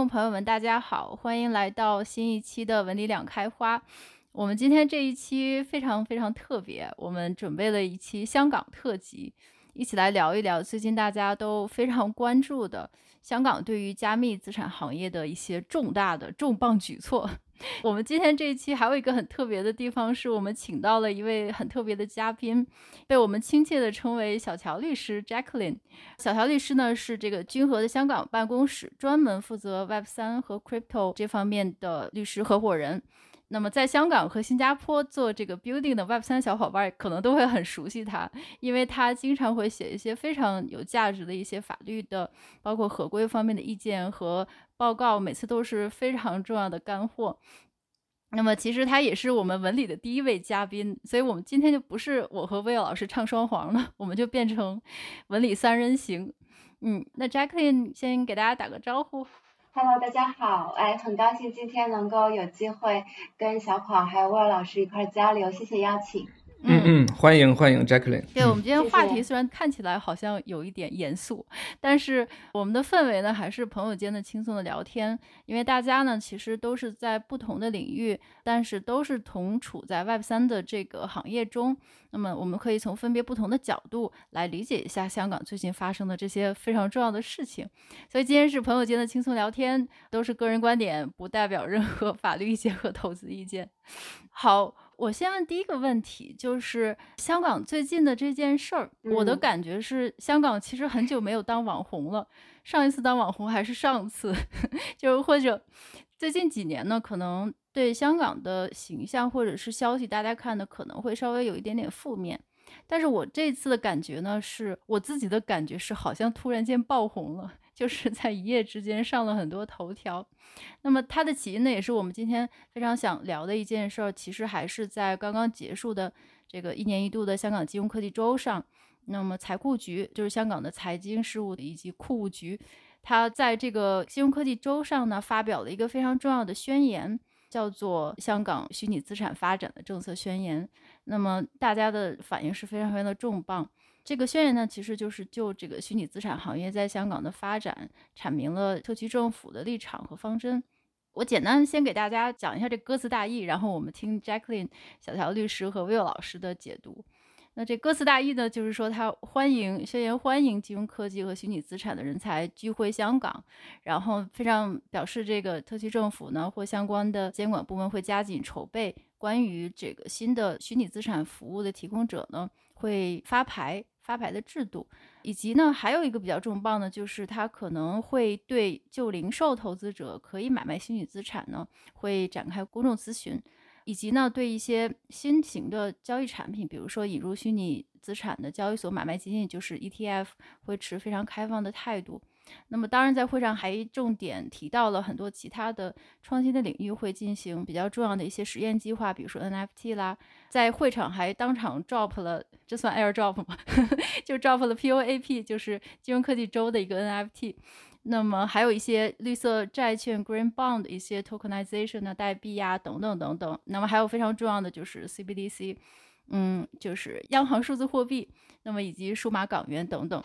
众朋友们，大家好，欢迎来到新一期的文理两开花。我们今天这一期非常非常特别，我们准备了一期香港特辑，一起来聊一聊最近大家都非常关注的香港对于加密资产行业的一些重大的重磅举措。我们今天这一期还有一个很特别的地方，是我们请到了一位很特别的嘉宾，被我们亲切地称为小乔律师 Jacqueline。小乔律师呢是这个君和的香港办公室专门负责 Web 三和 Crypto 这方面的律师合伙人。那么在香港和新加坡做这个 building 的 Web 三小伙伴可能都会很熟悉他，因为他经常会写一些非常有价值的一些法律的，包括合规方面的意见和报告，每次都是非常重要的干货。那么其实他也是我们文理的第一位嘉宾，所以我们今天就不是我和威尔老师唱双簧了，我们就变成文理三人行。嗯，那 Jacqueline 先给大家打个招呼。Hello，大家好，哎，很高兴今天能够有机会跟小跑还有魏老师一块交流，谢谢邀请。嗯嗯，欢迎欢迎，Jacqueline。对，我们今天话题虽然看起来好像有一点严肃。但是我们的氛围呢，还是朋友间的轻松的聊天。因为大家呢，其实都是在不同的领域，但是都是同处在 Web 三的这个行业中。那么我们可以从分别不同的角度来理解一下香港最近发生的这些非常重要的事情。所以今天是朋友间的轻松聊天，都是个人观点，不代表任何法律意见和投资意见。好。我先问第一个问题，就是香港最近的这件事儿，嗯，我的感觉是香港其实很久没有当网红了，上一次当网红还是上次，就或者最近几年呢，可能对香港的形象或者是消息，大家看的可能会稍微有一点点负面，但是我这次的感觉呢，是我自己的感觉是好像突然间爆红了。就是在一夜之间上了很多头条，那么它的起因呢，也是我们今天非常想聊的一件事儿。其实还是在刚刚结束的这个一年一度的香港金融科技周上，那么财库局就是香港的财经事务以及库务局，它在这个金融科技周上呢，发表了一个非常重要的宣言，叫做《香港虚拟资产发展的政策宣言》。那么大家的反应是非常非常的重磅。这个宣言呢，其实就是就这个虚拟资产行业在香港的发展，阐明了特区政府的立场和方针。我简单先给大家讲一下这歌词大意，然后我们听 Jacqueline 小乔律师和 Will 老师的解读。那这歌词大意呢，就是说他欢迎宣言，欢迎金融科技和虚拟资产的人才聚会香港，然后非常表示这个特区政府呢或相关的监管部门会加紧筹备关于这个新的虚拟资产服务的提供者呢会发牌。发牌的制度，以及呢，还有一个比较重磅的，就是它可能会对就零售投资者可以买卖虚拟资产呢，会展开公众咨询，以及呢，对一些新型的交易产品，比如说引入虚拟资产的交易所买卖基金，就是 ETF，会持非常开放的态度。那么，当然，在会上还重点提到了很多其他的创新的领域会进行比较重要的一些实验计划，比如说 NFT 啦。在会场还当场 drop 了，这算 airdrop 吗？就 drop 了 POAP，就是金融科技周的一个 NFT。那么还有一些绿色债券 Green Bond 一些 tokenization 的代币呀，等等等等。那么还有非常重要的就是 CBDC，嗯，就是央行数字货币，那么以及数码港元等等。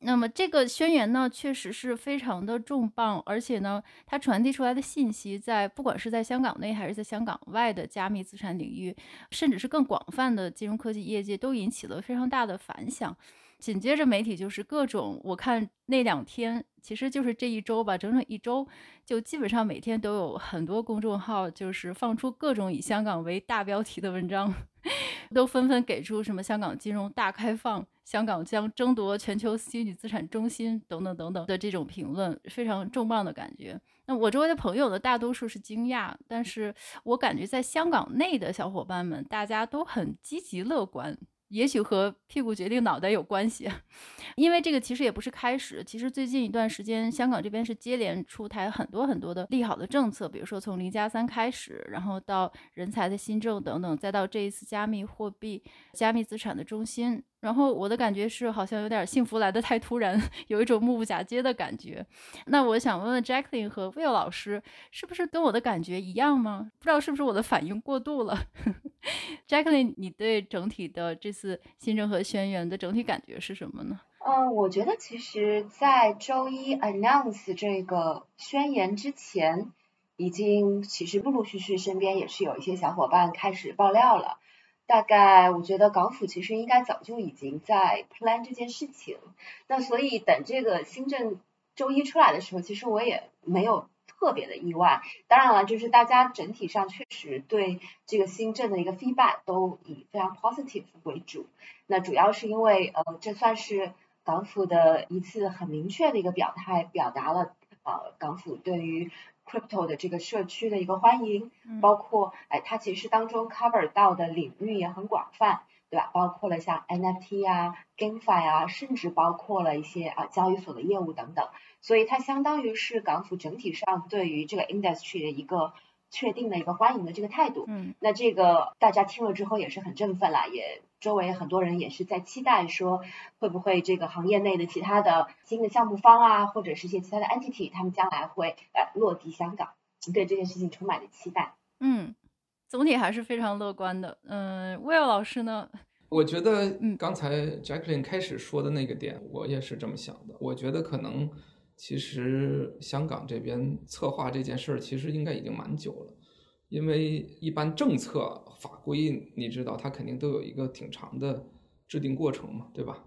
那么这个宣言呢，确实是非常的重磅，而且呢，它传递出来的信息在，不管是在香港内还是在香港外的加密资产领域，甚至是更广泛的金融科技业界，都引起了非常大的反响。紧接着，媒体就是各种，我看那两天，其实就是这一周吧，整整一周，就基本上每天都有很多公众号，就是放出各种以香港为大标题的文章，都纷纷给出什么香港金融大开放，香港将争夺全球虚拟资产中心等等等等的这种评论，非常重磅的感觉。那我周围的朋友呢，大多数是惊讶，但是我感觉在香港内的小伙伴们，大家都很积极乐观。也许和屁股决定脑袋有关系，因为这个其实也不是开始。其实最近一段时间，香港这边是接连出台很多很多的利好的政策，比如说从零加三开始，然后到人才的新政等等，再到这一次加密货币、加密资产的中心。然后我的感觉是，好像有点幸福来得太突然，有一种目不暇接的感觉。那我想问问 Jacqueline 和 Will 老师，是不是跟我的感觉一样吗？不知道是不是我的反应过度了。Jacqueline，你对整体的这次新政和宣言的整体感觉是什么呢？嗯，我觉得其实，在周一 announce 这个宣言之前，已经其实陆陆续续身边也是有一些小伙伴开始爆料了。大概我觉得港府其实应该早就已经在 plan 这件事情。那所以等这个新政周一出来的时候，其实我也没有特别的意外。当然了，就是大家整体上确实对这个新政的一个 feedback 都以非常 positive 为主。那主要是因为呃，这算是港府的一次很明确的一个表态，表达了呃港府对于 crypto 的这个社区的一个欢迎，包括哎，它其实当中 cover 到的领域也很广泛，对吧？包括了像 NFT 啊、GameFi 啊，甚至包括了一些啊交易所的业务等等，所以它相当于是港府整体上对于这个 industry 的一个。确定的一个欢迎的这个态度，嗯，那这个大家听了之后也是很振奋啦，也周围很多人也是在期待说，会不会这个行业内的其他的新的项目方啊，或者是一些其他的 entity，他们将来会呃落地香港，对这件事情充满了期待。嗯，总体还是非常乐观的。嗯，Will 老师呢？我觉得，嗯，刚才 Jacqueline 开始说的那个点，我也是这么想的。我觉得可能。其实香港这边策划这件事儿，其实应该已经蛮久了，因为一般政策法规，你知道它肯定都有一个挺长的制定过程嘛，对吧？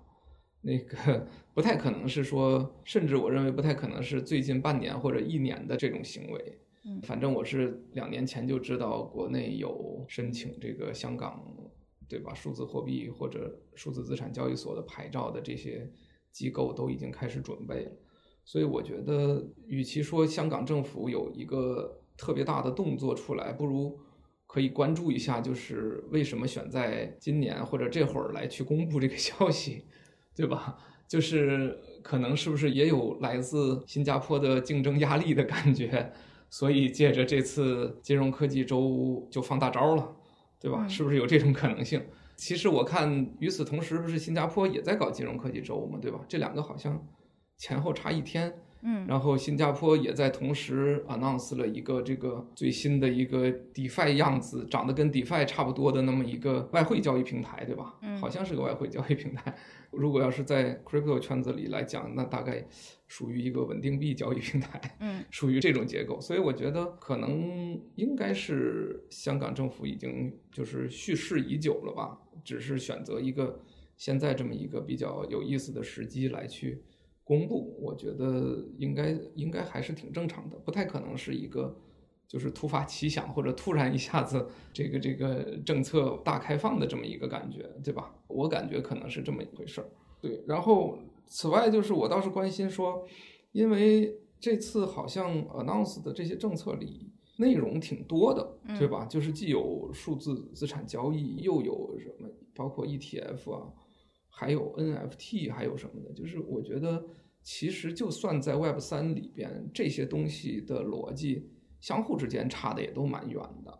那个不太可能是说，甚至我认为不太可能是最近半年或者一年的这种行为。嗯，反正我是两年前就知道国内有申请这个香港，对吧？数字货币或者数字资产交易所的牌照的这些机构都已经开始准备了。所以我觉得，与其说香港政府有一个特别大的动作出来，不如可以关注一下，就是为什么选在今年或者这会儿来去公布这个消息，对吧？就是可能是不是也有来自新加坡的竞争压力的感觉，所以借着这次金融科技周就放大招了，对吧？是不是有这种可能性？其实我看，与此同时，不是新加坡也在搞金融科技周嘛，对吧？这两个好像。前后差一天，嗯，然后新加坡也在同时 announce 了一个这个最新的一个 DeFi 样子，长得跟 DeFi 差不多的那么一个外汇交易平台，对吧？嗯，好像是个外汇交易平台。如果要是在 crypto 圈子里来讲，那大概属于一个稳定币交易平台，嗯，属于这种结构。所以我觉得可能应该是香港政府已经就是蓄势已久了吧，只是选择一个现在这么一个比较有意思的时机来去。公布，我觉得应该应该还是挺正常的，不太可能是一个就是突发奇想或者突然一下子这个这个政策大开放的这么一个感觉，对吧？我感觉可能是这么一回事儿。对，然后此外就是我倒是关心说，因为这次好像 announce 的这些政策里内容挺多的，对吧？就是既有数字资产交易，又有什么，包括 ETF 啊。还有 NFT，还有什么的？就是我觉得，其实就算在 Web 三里边，这些东西的逻辑相互之间差的也都蛮远的。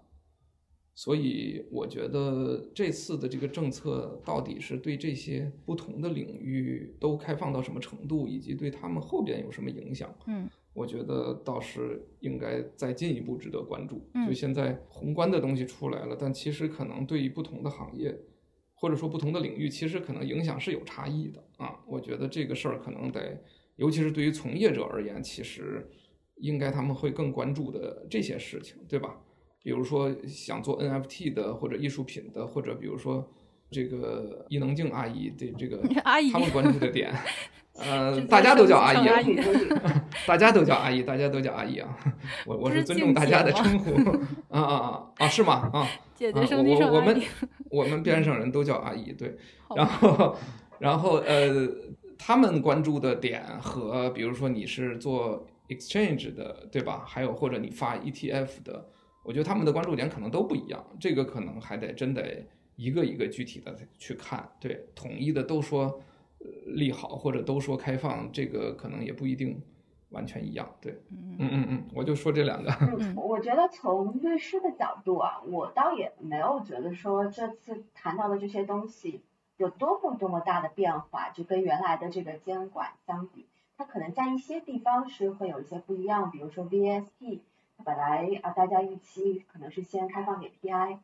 所以我觉得这次的这个政策到底是对这些不同的领域都开放到什么程度，以及对他们后边有什么影响？嗯，我觉得倒是应该再进一步值得关注。就现在宏观的东西出来了，但其实可能对于不同的行业。或者说不同的领域，其实可能影响是有差异的啊。我觉得这个事儿可能得，尤其是对于从业者而言，其实应该他们会更关注的这些事情，对吧？比如说想做 NFT 的，或者艺术品的，或者比如说这个伊能静阿姨的这个 阿姨他们关注的点，呃，大家都叫阿姨，大家都叫阿姨，大家都叫阿姨啊。我我是尊重大家的称呼啊啊啊啊，是吗？啊。姐姐我我我们我们边上人都叫阿姨，对，然后然后呃，他们关注的点和比如说你是做 exchange 的，对吧？还有或者你发 ETF 的，我觉得他们的关注点可能都不一样，这个可能还得真得一个一个具体的去看，对，统一的都说利好或者都说开放，这个可能也不一定。完全一样，对，嗯嗯嗯，我就说这两个。嗯，我觉得从律师的角度啊，我倒也没有觉得说这次谈到的这些东西有多么多么大的变化，就跟原来的这个监管相比，它可能在一些地方是会有一些不一样，比如说 VASP，它本来啊大家预期可能是先开放给 PI，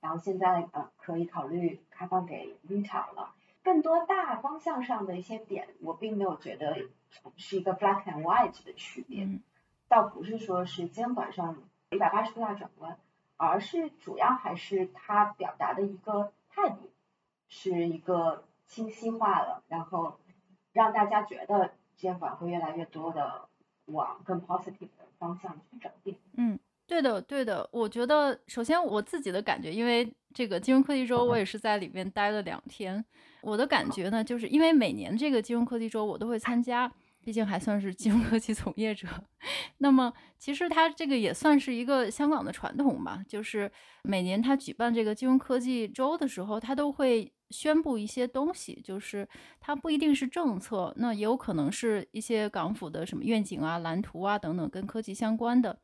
然后现在呃可以考虑开放给 Retail 了。更多大方向上的一些点，我并没有觉得是一个 black and white 的区别，嗯、倒不是说是监管上一百八十度大转弯，而是主要还是他表达的一个态度是一个清晰化了，然后让大家觉得监管会越来越多的往更 positive 的方向去转变。嗯。对的，对的，我觉得首先我自己的感觉，因为这个金融科技周，我也是在里面待了两天。我的感觉呢，就是因为每年这个金融科技周我都会参加，毕竟还算是金融科技从业者。那么其实它这个也算是一个香港的传统吧，就是每年它举办这个金融科技周的时候，它都会宣布一些东西，就是它不一定是政策，那也有可能是一些港府的什么愿景啊、蓝图啊等等，跟科技相关的。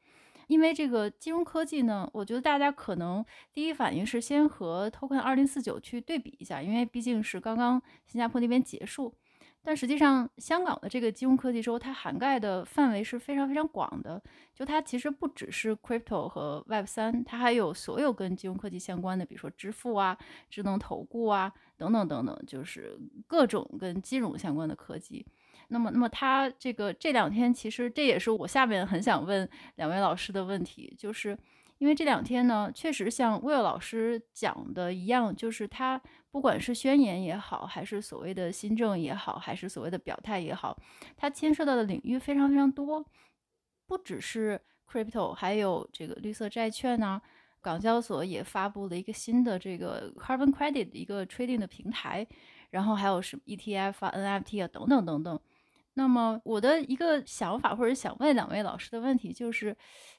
因为这个金融科技呢，我觉得大家可能第一反应是先和 Token 2049去对比一下，因为毕竟是刚刚新加坡那边结束。但实际上，香港的这个金融科技周，它涵盖的范围是非常非常广的。就它其实不只是 Crypto 和 Web 三，它还有所有跟金融科技相关的，比如说支付啊、智能投顾啊等等等等，就是各种跟金融相关的科技。那么，那么他这个这两天，其实这也是我下面很想问两位老师的问题，就是因为这两天呢，确实像 Will 老师讲的一样，就是他不管是宣言也好，还是所谓的新政也好，还是所谓的表态也好，它牵涉到的领域非常非常多，不只是 Crypto，还有这个绿色债券呢、啊。港交所也发布了一个新的这个 Carbon Credit 一个 trading 的平台，然后还有什么 ETF 啊、NFT 啊等等等等。那么我的一个想法或者想问两位老师的问题就是，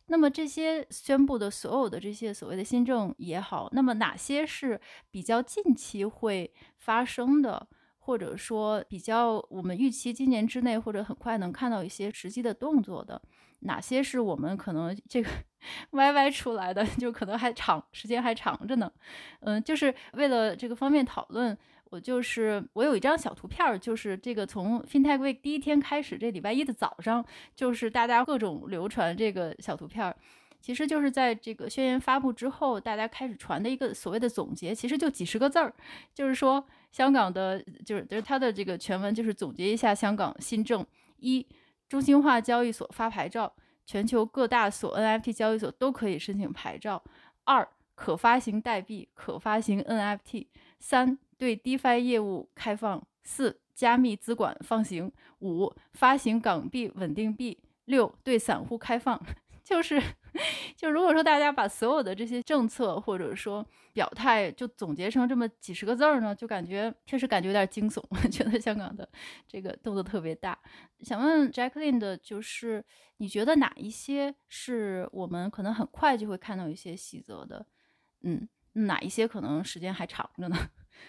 那么这些宣布的所有的这些所谓的新政也好，那么哪些是比较近期会发生的，或者说比较我们预期今年之内或者很快能看到一些实际的动作的？哪些是我们可能这个 歪歪出来的，就可能还长时间还长着呢？嗯，就是为了这个方面讨论。我就是我有一张小图片，就是这个从 FinTech Week 第一天开始，这礼拜一的早上，就是大家各种流传这个小图片，其实就是在这个宣言发布之后，大家开始传的一个所谓的总结，其实就几十个字儿，就是说香港的，就是就是它的这个全文就是总结一下香港新政：一、中心化交易所发牌照，全球各大所 NFT 交易所都可以申请牌照；二、可发行代币，可发行 NFT；三。对 DeFi 业务开放，四加密资管放行，五发行港币稳定币，六对散户开放。就是，就如果说大家把所有的这些政策或者说表态就总结成这么几十个字儿呢，就感觉确实感觉有点惊悚。觉得香港的这个动作特别大。想问 Jacqueline 的就是，你觉得哪一些是我们可能很快就会看到一些细则的？嗯，哪一些可能时间还长着呢？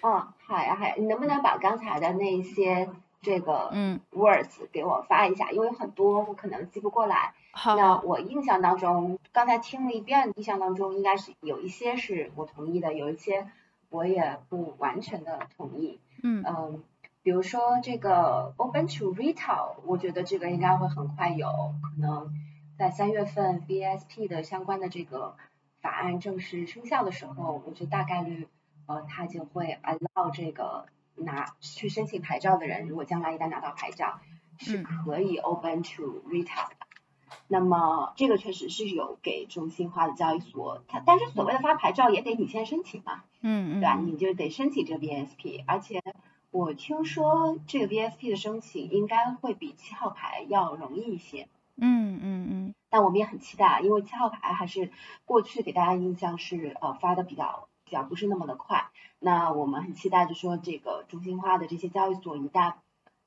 哦，好呀，好呀，你能不能把刚才的那些这个嗯 words 给我发一下？嗯、因为很多我可能记不过来。好，那我印象当中，刚才听了一遍，印象当中应该是有一些是我同意的，有一些我也不完全的同意。嗯嗯，比如说这个 open to retail，我觉得这个应该会很快有，可能在三月份 VASP 的相关的这个法案正式生效的时候，我觉得大概率。呃，他就会 allow 这个拿去申请牌照的人，如果将来一旦拿到牌照，是可以 open to retail 的。嗯、那么这个确实是有给中心化的交易所，它但是所谓的发牌照也得你先申请嘛，嗯嗯，对吧？你就得申请这个 VSP，而且我听说这个 VSP 的申请应该会比七号牌要容易一些。嗯嗯嗯。但我们也很期待，因为七号牌还是过去给大家印象是呃发的比较。讲不是那么的快，那我们很期待，就说这个中心化的这些交易所一旦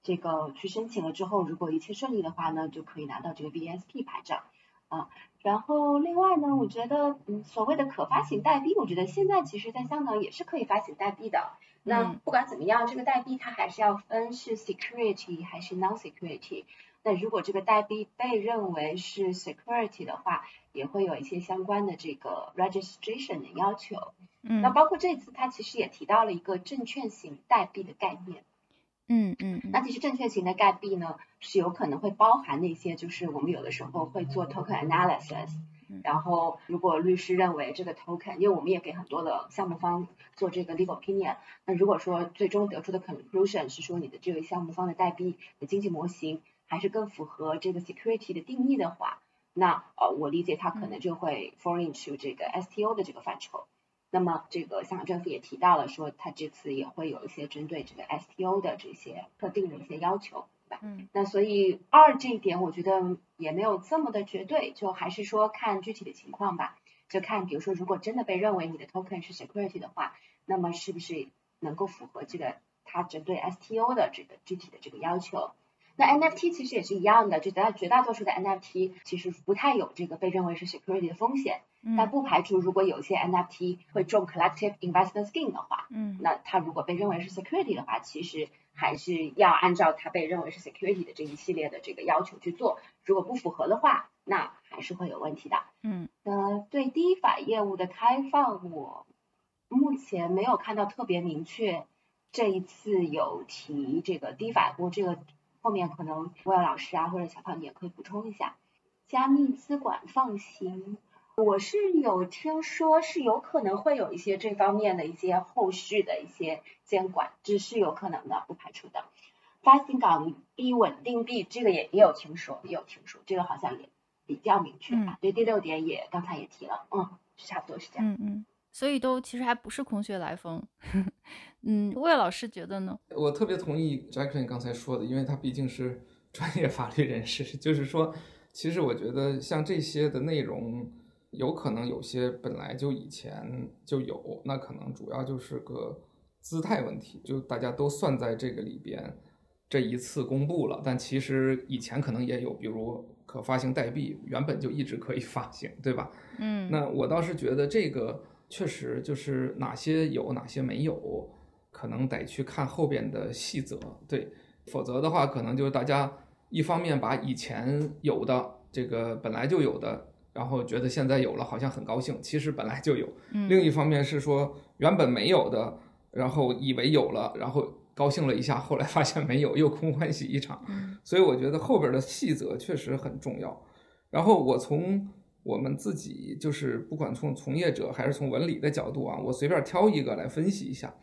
这个去申请了之后，如果一切顺利的话呢，就可以拿到这个 VSP 牌照啊。然后另外呢，我觉得嗯，所谓的可发行代币，我觉得现在其实在香港也是可以发行代币的。那不管怎么样，这个代币它还是要分是 security 还是 non-security。那如果这个代币被认为是 security 的话，也会有一些相关的这个 registration 的要求。嗯，那包括这次他其实也提到了一个证券型代币的概念。嗯嗯。那其实证券型的代币呢，是有可能会包含那些，就是我们有的时候会做 token analysis，然后如果律师认为这个 token，因为我们也给很多的项目方做这个 legal opinion，那如果说最终得出的 conclusion 是说你的这个项目方的代币的经济模型还是更符合这个 security 的定义的话，那呃我理解它可能就会 fall into 这个 STO 的这个范畴。那么这个香港政府也提到了说，它这次也会有一些针对这个 STO 的这些特定的一些要求。嗯，那所以二这一点我觉得也没有这么的绝对，就还是说看具体的情况吧，就看比如说如果真的被认为你的 token 是 security 的话，那么是不是能够符合这个它针对 STO 的这个具体的这个要求？那 NFT 其实也是一样的，就绝大绝大多数的 NFT 其实不太有这个被认为是 security 的风险，嗯，但不排除如果有些 NFT 会中 collective investment scheme 的话，嗯，那它如果被认为是 security 的话，其实还是要按照它被认为是 security 的这一系列的这个要求去做，如果不符合的话，那还是会有问题的。嗯，那，对 DeFi 业务的开放，我目前没有看到特别明确，这一次有提这个 DeFi，不过这个。后面可能魏老师啊或者小胖你也可以补充一下，加密资管放行，我是有听说是有可能会有一些这方面的一些后续的一些监管，这是有可能的，不排除的。发行港币稳定币这个也也有听说，也有听说，这个好像也比较明确吧。对，第六点也刚才也提了，嗯，差不多是这样。嗯嗯。所以都其实还不是空穴来风，嗯，魏老师觉得呢？我特别同意 Jacqueline 刚才说的，因为他毕竟是 专业法律人士，就是说，其实我觉得像这些的内容，有可能有些本来就以前就有，那可能主要就是个姿态问题，就大家都算在这个里边，这一次公布了，但其实以前可能也有，比如可发行代币原本就一直可以发行，对吧？嗯，那我倒是觉得这个。确实，就是哪些有，哪些没有，可能得去看后边的细则。对，否则的话，可能就是大家一方面把以前有的这个本来就有的，然后觉得现在有了，好像很高兴，其实本来就有。另一方面是说原本没有的，然后以为有了，然后高兴了一下，后来发现没有，又空欢喜一场。所以我觉得后边的细则确实很重要。然后我从。我们自己就是不管从从业者还是从文理的角度啊，我随便挑一个来分析一下。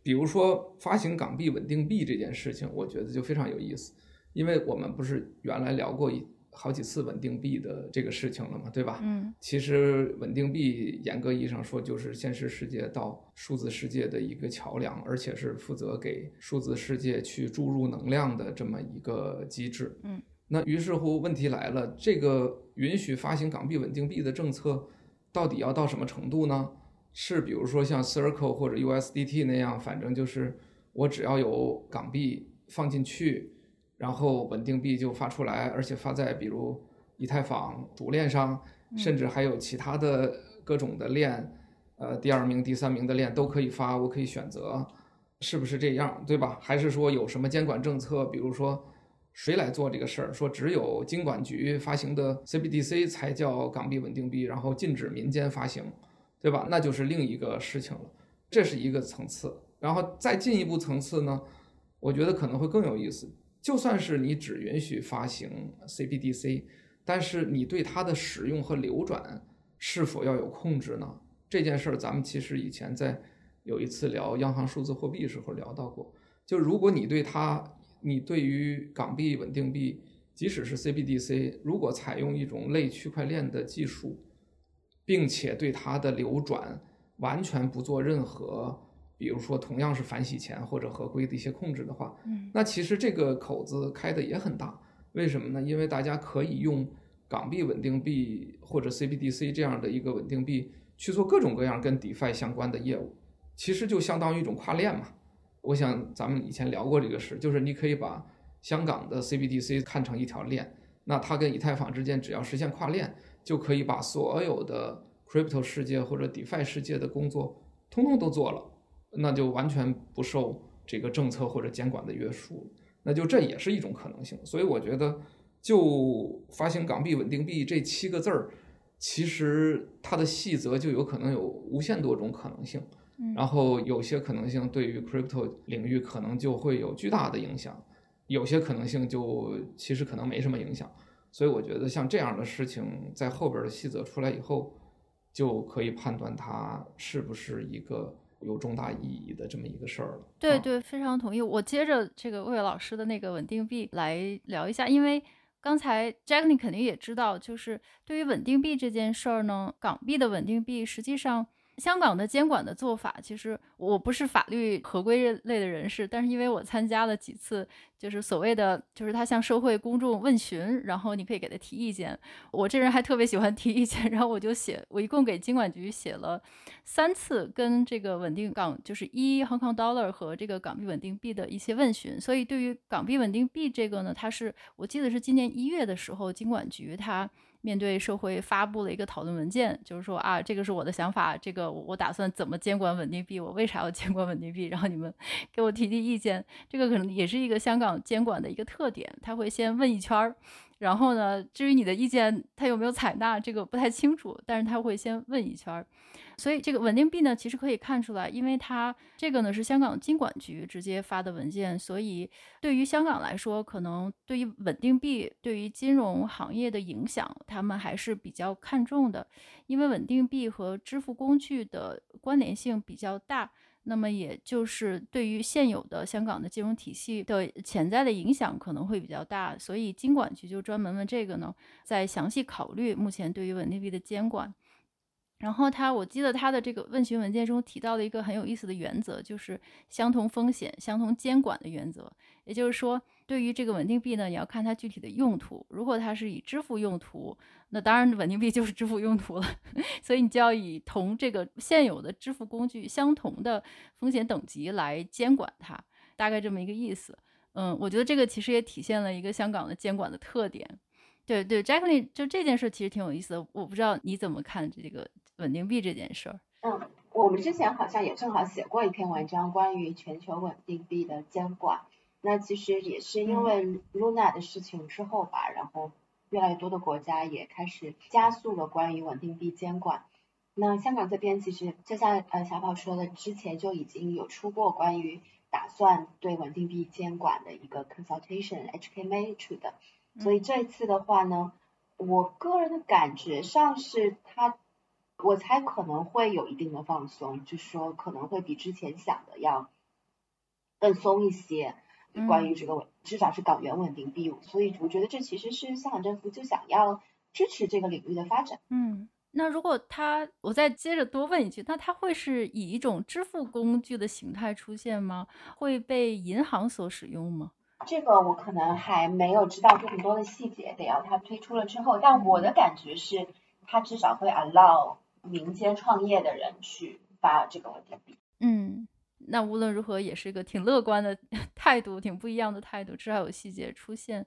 比如说发行港币稳定币这件事情，我觉得就非常有意思，因为我们不是原来聊过一好几次稳定币的这个事情了嘛，对吧？嗯。其实稳定币严格意义上说，就是现实世界到数字世界的一个桥梁，而且是负责给数字世界去注入能量的这么一个机制。嗯。那于是乎问题来了，这个允许发行港币稳定币的政策到底要到什么程度呢？是比如说像 Circle 或者 USDT 那样，反正就是我只要有港币放进去，然后稳定币就发出来，而且发在比如以太坊主链上，甚至还有其他的各种的链，呃，第二名、第三名的链都可以发，我可以选择，是不是这样，对吧？还是说有什么监管政策，比如说？谁来做这个事儿？说只有金管局发行的 CBDC 才叫港币稳定币，然后禁止民间发行，对吧？那就是另一个事情了。这是一个层次，然后再进一步层次呢，我觉得可能会更有意思。就算是你只允许发行 CBDC，但是你对它的使用和流转是否要有控制呢？这件事儿咱们其实以前在有一次聊央行数字货币时候聊到过。就如果你对它你对于港币稳定币，即使是 CBDC，如果采用一种类区块链的技术，并且对它的流转完全不做任何，比如说同样是反洗钱或者合规的一些控制的话，那其实这个口子开的也很大。为什么呢？因为大家可以用港币稳定币或者 CBDC 这样的一个稳定币去做各种各样跟 DeFi 相关的业务，其实就相当于一种跨链嘛。我想咱们以前聊过这个事，就是你可以把香港的 CBDC 看成一条链，那它跟以太坊之间只要实现跨链，就可以把所有的 crypto 世界或者 DeFi 世界的工作通通都做了，那就完全不受这个政策或者监管的约束，那就这也是一种可能性。所以我觉得，就发行港币稳定币这七个字儿，其实它的细则就有可能有无限多种可能性。然后有些可能性对于 crypto 领域可能就会有巨大的影响，有些可能性就其实可能没什么影响。所以我觉得像这样的事情，在后边的细则出来以后，就可以判断它是不是一个有重大意义的这么一个事儿了。对对，非常同意。我接着这个魏老师的那个稳定币来聊一下，因为刚才 Jacqueline 肯定也知道，就是对于稳定币这件事儿呢，港币的稳定币实际上。香港的监管的做法，其实我不是法律合规类的人士，但是因为我参加了几次，就是所谓的，就是他向社会公众问询，然后你可以给他提意见。我这人还特别喜欢提意见，然后我就写，我一共给金管局写了三次跟这个稳定港，就是一 Hong Kong Dollar 和这个港币稳定币的一些问询。所以对于港币稳定币这个呢，它是我记得是今年一月的时候，金管局它。面对社会发布了一个讨论文件，就是说啊，这个是我的想法，这个我打算怎么监管稳定币，我为啥要监管稳定币？然后你们给我提提意见。这个可能也是一个香港监管的一个特点，他会先问一圈儿，然后呢，至于你的意见他有没有采纳，这个不太清楚，但是他会先问一圈儿。所以这个稳定币呢，其实可以看出来，因为它这个呢是香港金管局直接发的文件，所以对于香港来说，可能对于稳定币对于金融行业的影响，他们还是比较看重的，因为稳定币和支付工具的关联性比较大，那么也就是对于现有的香港的金融体系的潜在的影响可能会比较大，所以金管局就专门问这个呢，在详细考虑目前对于稳定币的监管。然后他，我记得他的这个问询文件中提到了一个很有意思的原则，就是相同风险、相同监管的原则。也就是说，对于这个稳定币呢，你要看它具体的用途。如果它是以支付用途，那当然稳定币就是支付用途了。所以你就要以同这个现有的支付工具相同的风险等级来监管它，大概这么一个意思。嗯，我觉得这个其实也体现了一个香港的监管的特点。对对，Jacqueline，就这件事其实挺有意思的，我不知道你怎么看这个。稳定币这件事儿，嗯，我们之前好像也正好写过一篇文章关于全球稳定币的监管。那其实也是因为 Luna 的事情之后吧，然后越来越多的国家也开始加速了关于稳定币监管。那香港这边其实就像呃小宝说的，之前就已经有出过关于打算对稳定币监管的一个 consultation，HKMA 出的。所以这次的话呢，我个人的感觉上是他。我猜可能会有一定的放松，就是说可能会比之前想的要更松一些。关于这个稳，至少是港元稳定币，所以我觉得这其实是香港政府就想要支持这个领域的发展。嗯，那如果他，我再接着多问一句，那他会是以一种支付工具的形态出现吗？会被银行所使用吗？这个我可能还没有知道更多的细节，得要他推出了之后。但我的感觉是，他至少会 allow。民间创业的人去发这个稳定币，嗯，那无论如何也是一个挺乐观的 态度，挺不一样的态度，至少有细节出现。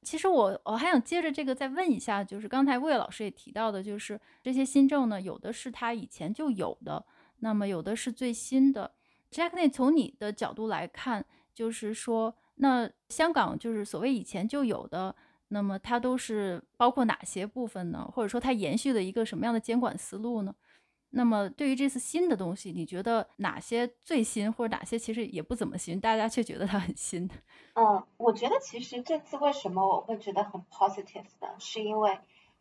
其实我我还想接着这个再问一下，就是刚才魏老师也提到的，就是这些新政呢，有的是他以前就有的，那么有的是最新的。Jackney，从你的角度来看，就是说，那香港就是所谓以前就有的。那么它都是包括哪些部分呢？或者说它延续的一个什么样的监管思路呢？那么对于这次新的东西，你觉得哪些最新，或者哪些其实也不怎么新，大家却觉得它很新？嗯，我觉得其实这次为什么我会觉得很 positive 呢？是因为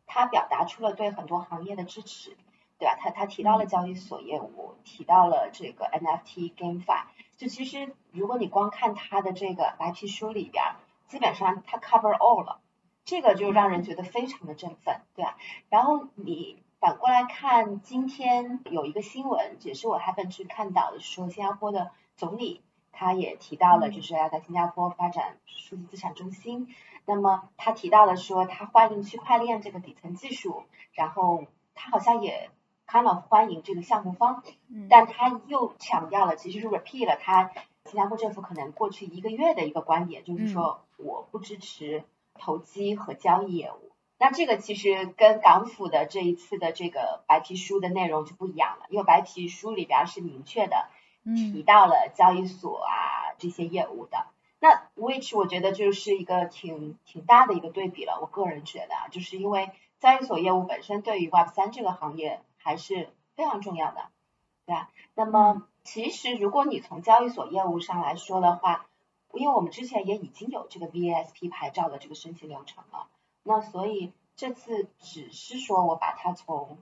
它表达出了对很多行业的支持，对吧？他他提到了交易所业务，嗯、提到了这个 NFT GameFi，就其实如果你光看他的这个白皮书里边，基本上他 cover all 了。这个就让人觉得非常的振奋，对吧？然后你反过来看，今天有一个新闻，也是我 happen 去看到的，说新加坡的总理他也提到了，就是要在新加坡发展数字资产中心。那么他提到了说，他欢迎区块链这个底层技术，然后他好像也 kind of 欢迎这个项目方，但他又强调了，其实是 repeat 了他新加坡政府可能过去一个月的一个观点，就是说我不支持。投机和交易业务，那这个其实跟港府的这一次的这个白皮书的内容就不一样了，因为白皮书里边是明确的提到了交易所啊这些业务的。那 which 我觉得就是一个挺挺大的一个对比了，我个人觉得啊，就是因为交易所业务本身对于 Web 三这个行业还是非常重要的，对吧？那么其实如果你从交易所业务上来说的话，因为我们之前也已经有这个 VASP 牌照的这个申请流程了，那所以这次只是说我把它从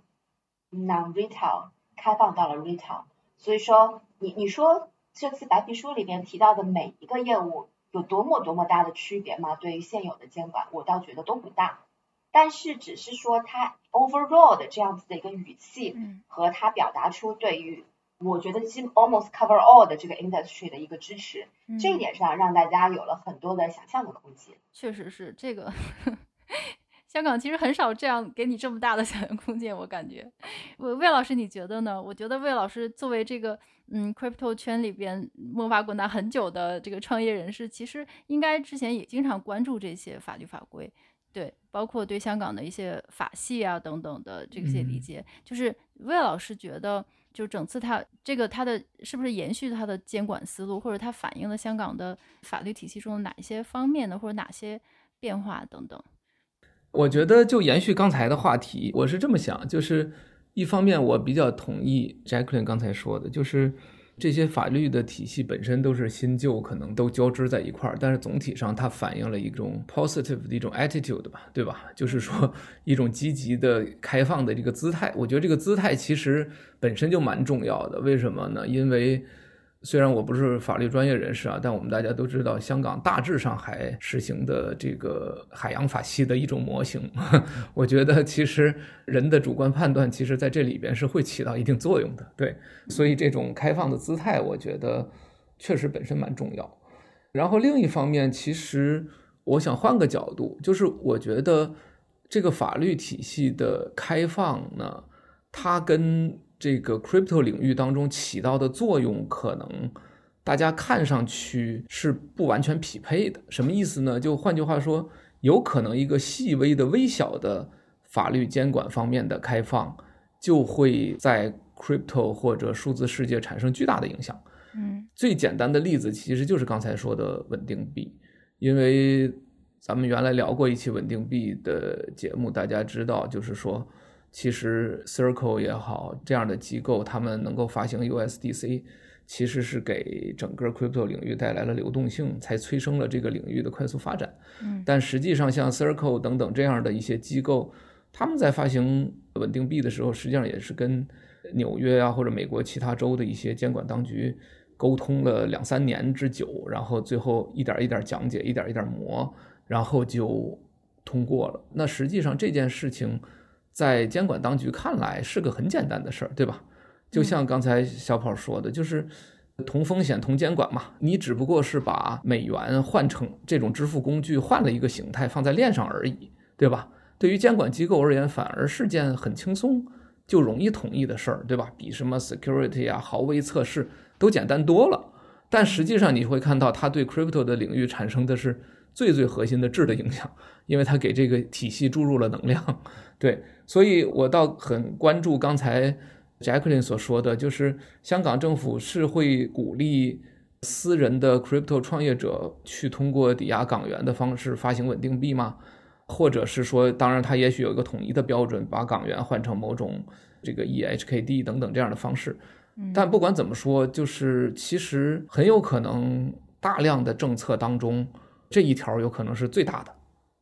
non-retail 开放到了 retail，所以说你你说这次白皮书里边提到的每一个业务有多么多么大的区别吗？对于现有的监管，我倒觉得都不大。但是只是说他 overall 的这样子的一个语气，和他表达出对于我觉得基 almost cover all 的这个 industry 的一个支持，这一点上让大家有了很多的想象的空间。确实是这个。香港其实很少这样给你这么大的想象空间，我感觉。魏魏老师，你觉得呢？我觉得魏老师作为这个嗯 crypto 圈里边摸爬滚打很久的这个创业人士，其实应该之前也经常关注这些法律法规，对，包括对香港的一些法系啊等等的这些理解。嗯、就是魏老师觉得，就整次他这个他的是不是延续他的监管思路，或者他反映了香港的法律体系中的哪一些方面的，或者哪些变化等等？我觉得就延续刚才的话题，我是这么想，就是一方面我比较同意 Jacqueline 刚才说的，就是这些法律的体系本身都是新旧可能都交织在一块儿，但是总体上它反映了一种 positive 的一种 attitude 吧，对吧？就是说一种积极的、开放的这个姿态。我觉得这个姿态其实本身就蛮重要的，为什么呢？因为虽然我不是法律专业人士啊，但我们大家都知道，香港大致上还实行的这个海洋法系的一种模型。我觉得其实人的主观判断，其实在这里边是会起到一定作用的。对，所以这种开放的姿态，我觉得确实本身蛮重要。然后另一方面，其实我想换个角度，就是我觉得这个法律体系的开放呢，它跟这个 crypto 领域当中起到的作用，可能大家看上去是不完全匹配的。什么意思呢？就换句话说，有可能一个细微的、微小的法律监管方面的开放，就会在 crypto 或者数字世界产生巨大的影响。嗯，最简单的例子其实就是刚才说的稳定币，因为咱们原来聊过一期稳定币的节目，大家知道，就是说。其实，Circle 也好，这样的机构，他们能够发行 USDC，其实是给整个 crypto 领域带来了流动性，才催生了这个领域的快速发展。嗯，但实际上，像 Circle 等等这样的一些机构，他们在发行稳定币的时候，实际上也是跟纽约啊或者美国其他州的一些监管当局沟通了两三年之久，然后最后一点一点讲解，一点一点磨，然后就通过了。那实际上这件事情。在监管当局看来是个很简单的事儿，对吧？就像刚才小跑说的，就是同风险同监管嘛。你只不过是把美元换成这种支付工具，换了一个形态放在链上而已，对吧？对于监管机构而言，反而是件很轻松就容易同意的事儿，对吧？比什么 security 啊、毫微测试都简单多了。但实际上你会看到，它对 crypto 的领域产生的是最最核心的质的影响，因为它给这个体系注入了能量，对。所以，我倒很关注刚才 Jacqueline 所说的，就是香港政府是会鼓励私人的 crypto 创业者去通过抵押港元的方式发行稳定币吗？或者是说，当然，它也许有一个统一的标准，把港元换成某种这个 eHKD 等等这样的方式。但不管怎么说，就是其实很有可能大量的政策当中，这一条有可能是最大的。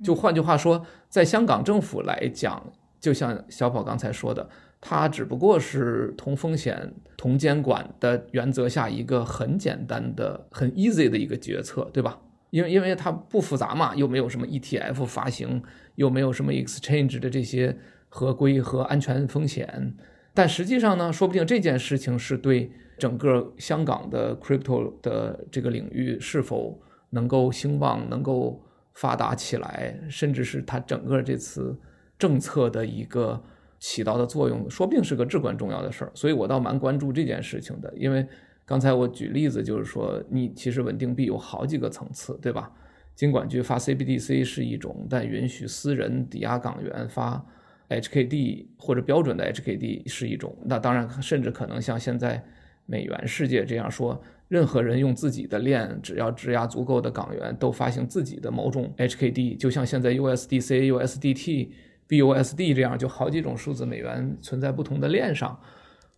就换句话说，在香港政府来讲。就像小宝刚才说的，它只不过是同风险、同监管的原则下一个很简单的、很 easy 的一个决策，对吧？因为因为它不复杂嘛，又没有什么 ETF 发行，又没有什么 exchange 的这些合规和安全风险。但实际上呢，说不定这件事情是对整个香港的 crypto 的这个领域是否能够兴旺、能够发达起来，甚至是它整个这次。政策的一个起到的作用，说不定是个至关重要的事儿，所以我倒蛮关注这件事情的。因为刚才我举例子就是说，你其实稳定币有好几个层次，对吧？金管局发 CBDC 是一种，但允许私人抵押港元发 HKD 或者标准的 HKD 是一种。那当然，甚至可能像现在美元世界这样说，任何人用自己的链，只要质押足够的港元，都发行自己的某种 HKD，就像现在 USDC、USDT。BUSD 这样就好几种数字美元存在不同的链上，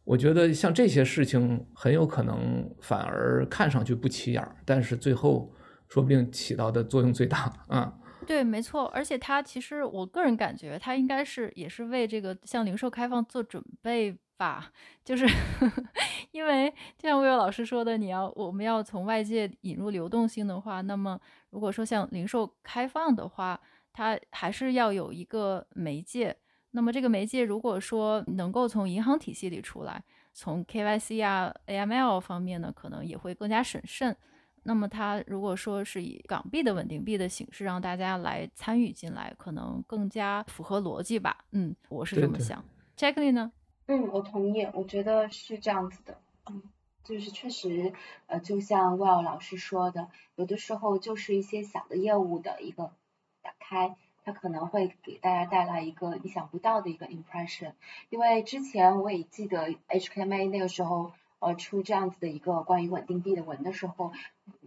我觉得像这些事情很有可能反而看上去不起眼儿，但是最后说不定起到的作用最大啊。对，没错，而且他其实我个人感觉，他应该是也是为这个向零售开放做准备吧。就是 因为就像魏老师说的，你要我们要从外界引入流动性的话，那么如果说像零售开放的话，它还是要有一个媒介。那么这个媒介如果说能够从银行体系里出来，从 KYC 啊、AML 方面呢，可能也会更加审慎。那么它如果说是以港币的稳定币的形式让大家来参与进来，可能更加符合逻辑吧。嗯，我是这么想。Jacqueline 呢？嗯，我同意，我觉得是这样子的。嗯，就是确实，呃，就像 Well 老师说的，有的时候就是一些小的业务的一个打开，它可能会给大家带来一个意想不到的一个 impression。因为之前我也记得 HKMA 那个时候。呃，出这样子的一个关于稳定币的文的时候，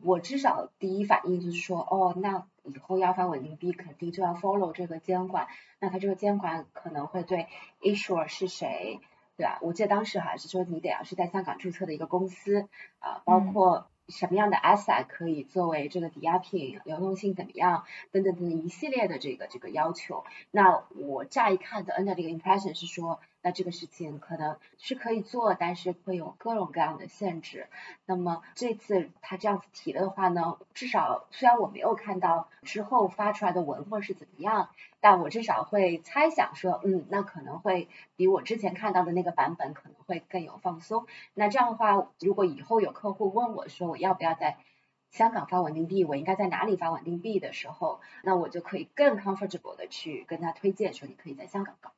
我至少第一反应就是说，哦，那以后要发稳定币，肯定就要 follow 这个监管，那它这个监管可能会对 issuer 是谁，对吧？我记得当时好像是说你得要是在香港注册的一个公司，啊、呃，包括什么样的 asset 可以作为这个抵押品，流动性怎么样，等等等等一系列的这个这个要求。那我乍一看的 N 的这个 impression 是说。那这个事情可能是可以做，但是会有各种各样的限制。那么这次他这样子提了的话呢，至少虽然我没有看到之后发出来的文或是怎么样，但我至少会猜想说，嗯，那可能会比我之前看到的那个版本可能会更有放松。那这样的话，如果以后有客户问我说我要不要在香港发稳定币，我应该在哪里发稳定币的时候，那我就可以更 comfortable 的去跟他推荐说，你可以在香港搞。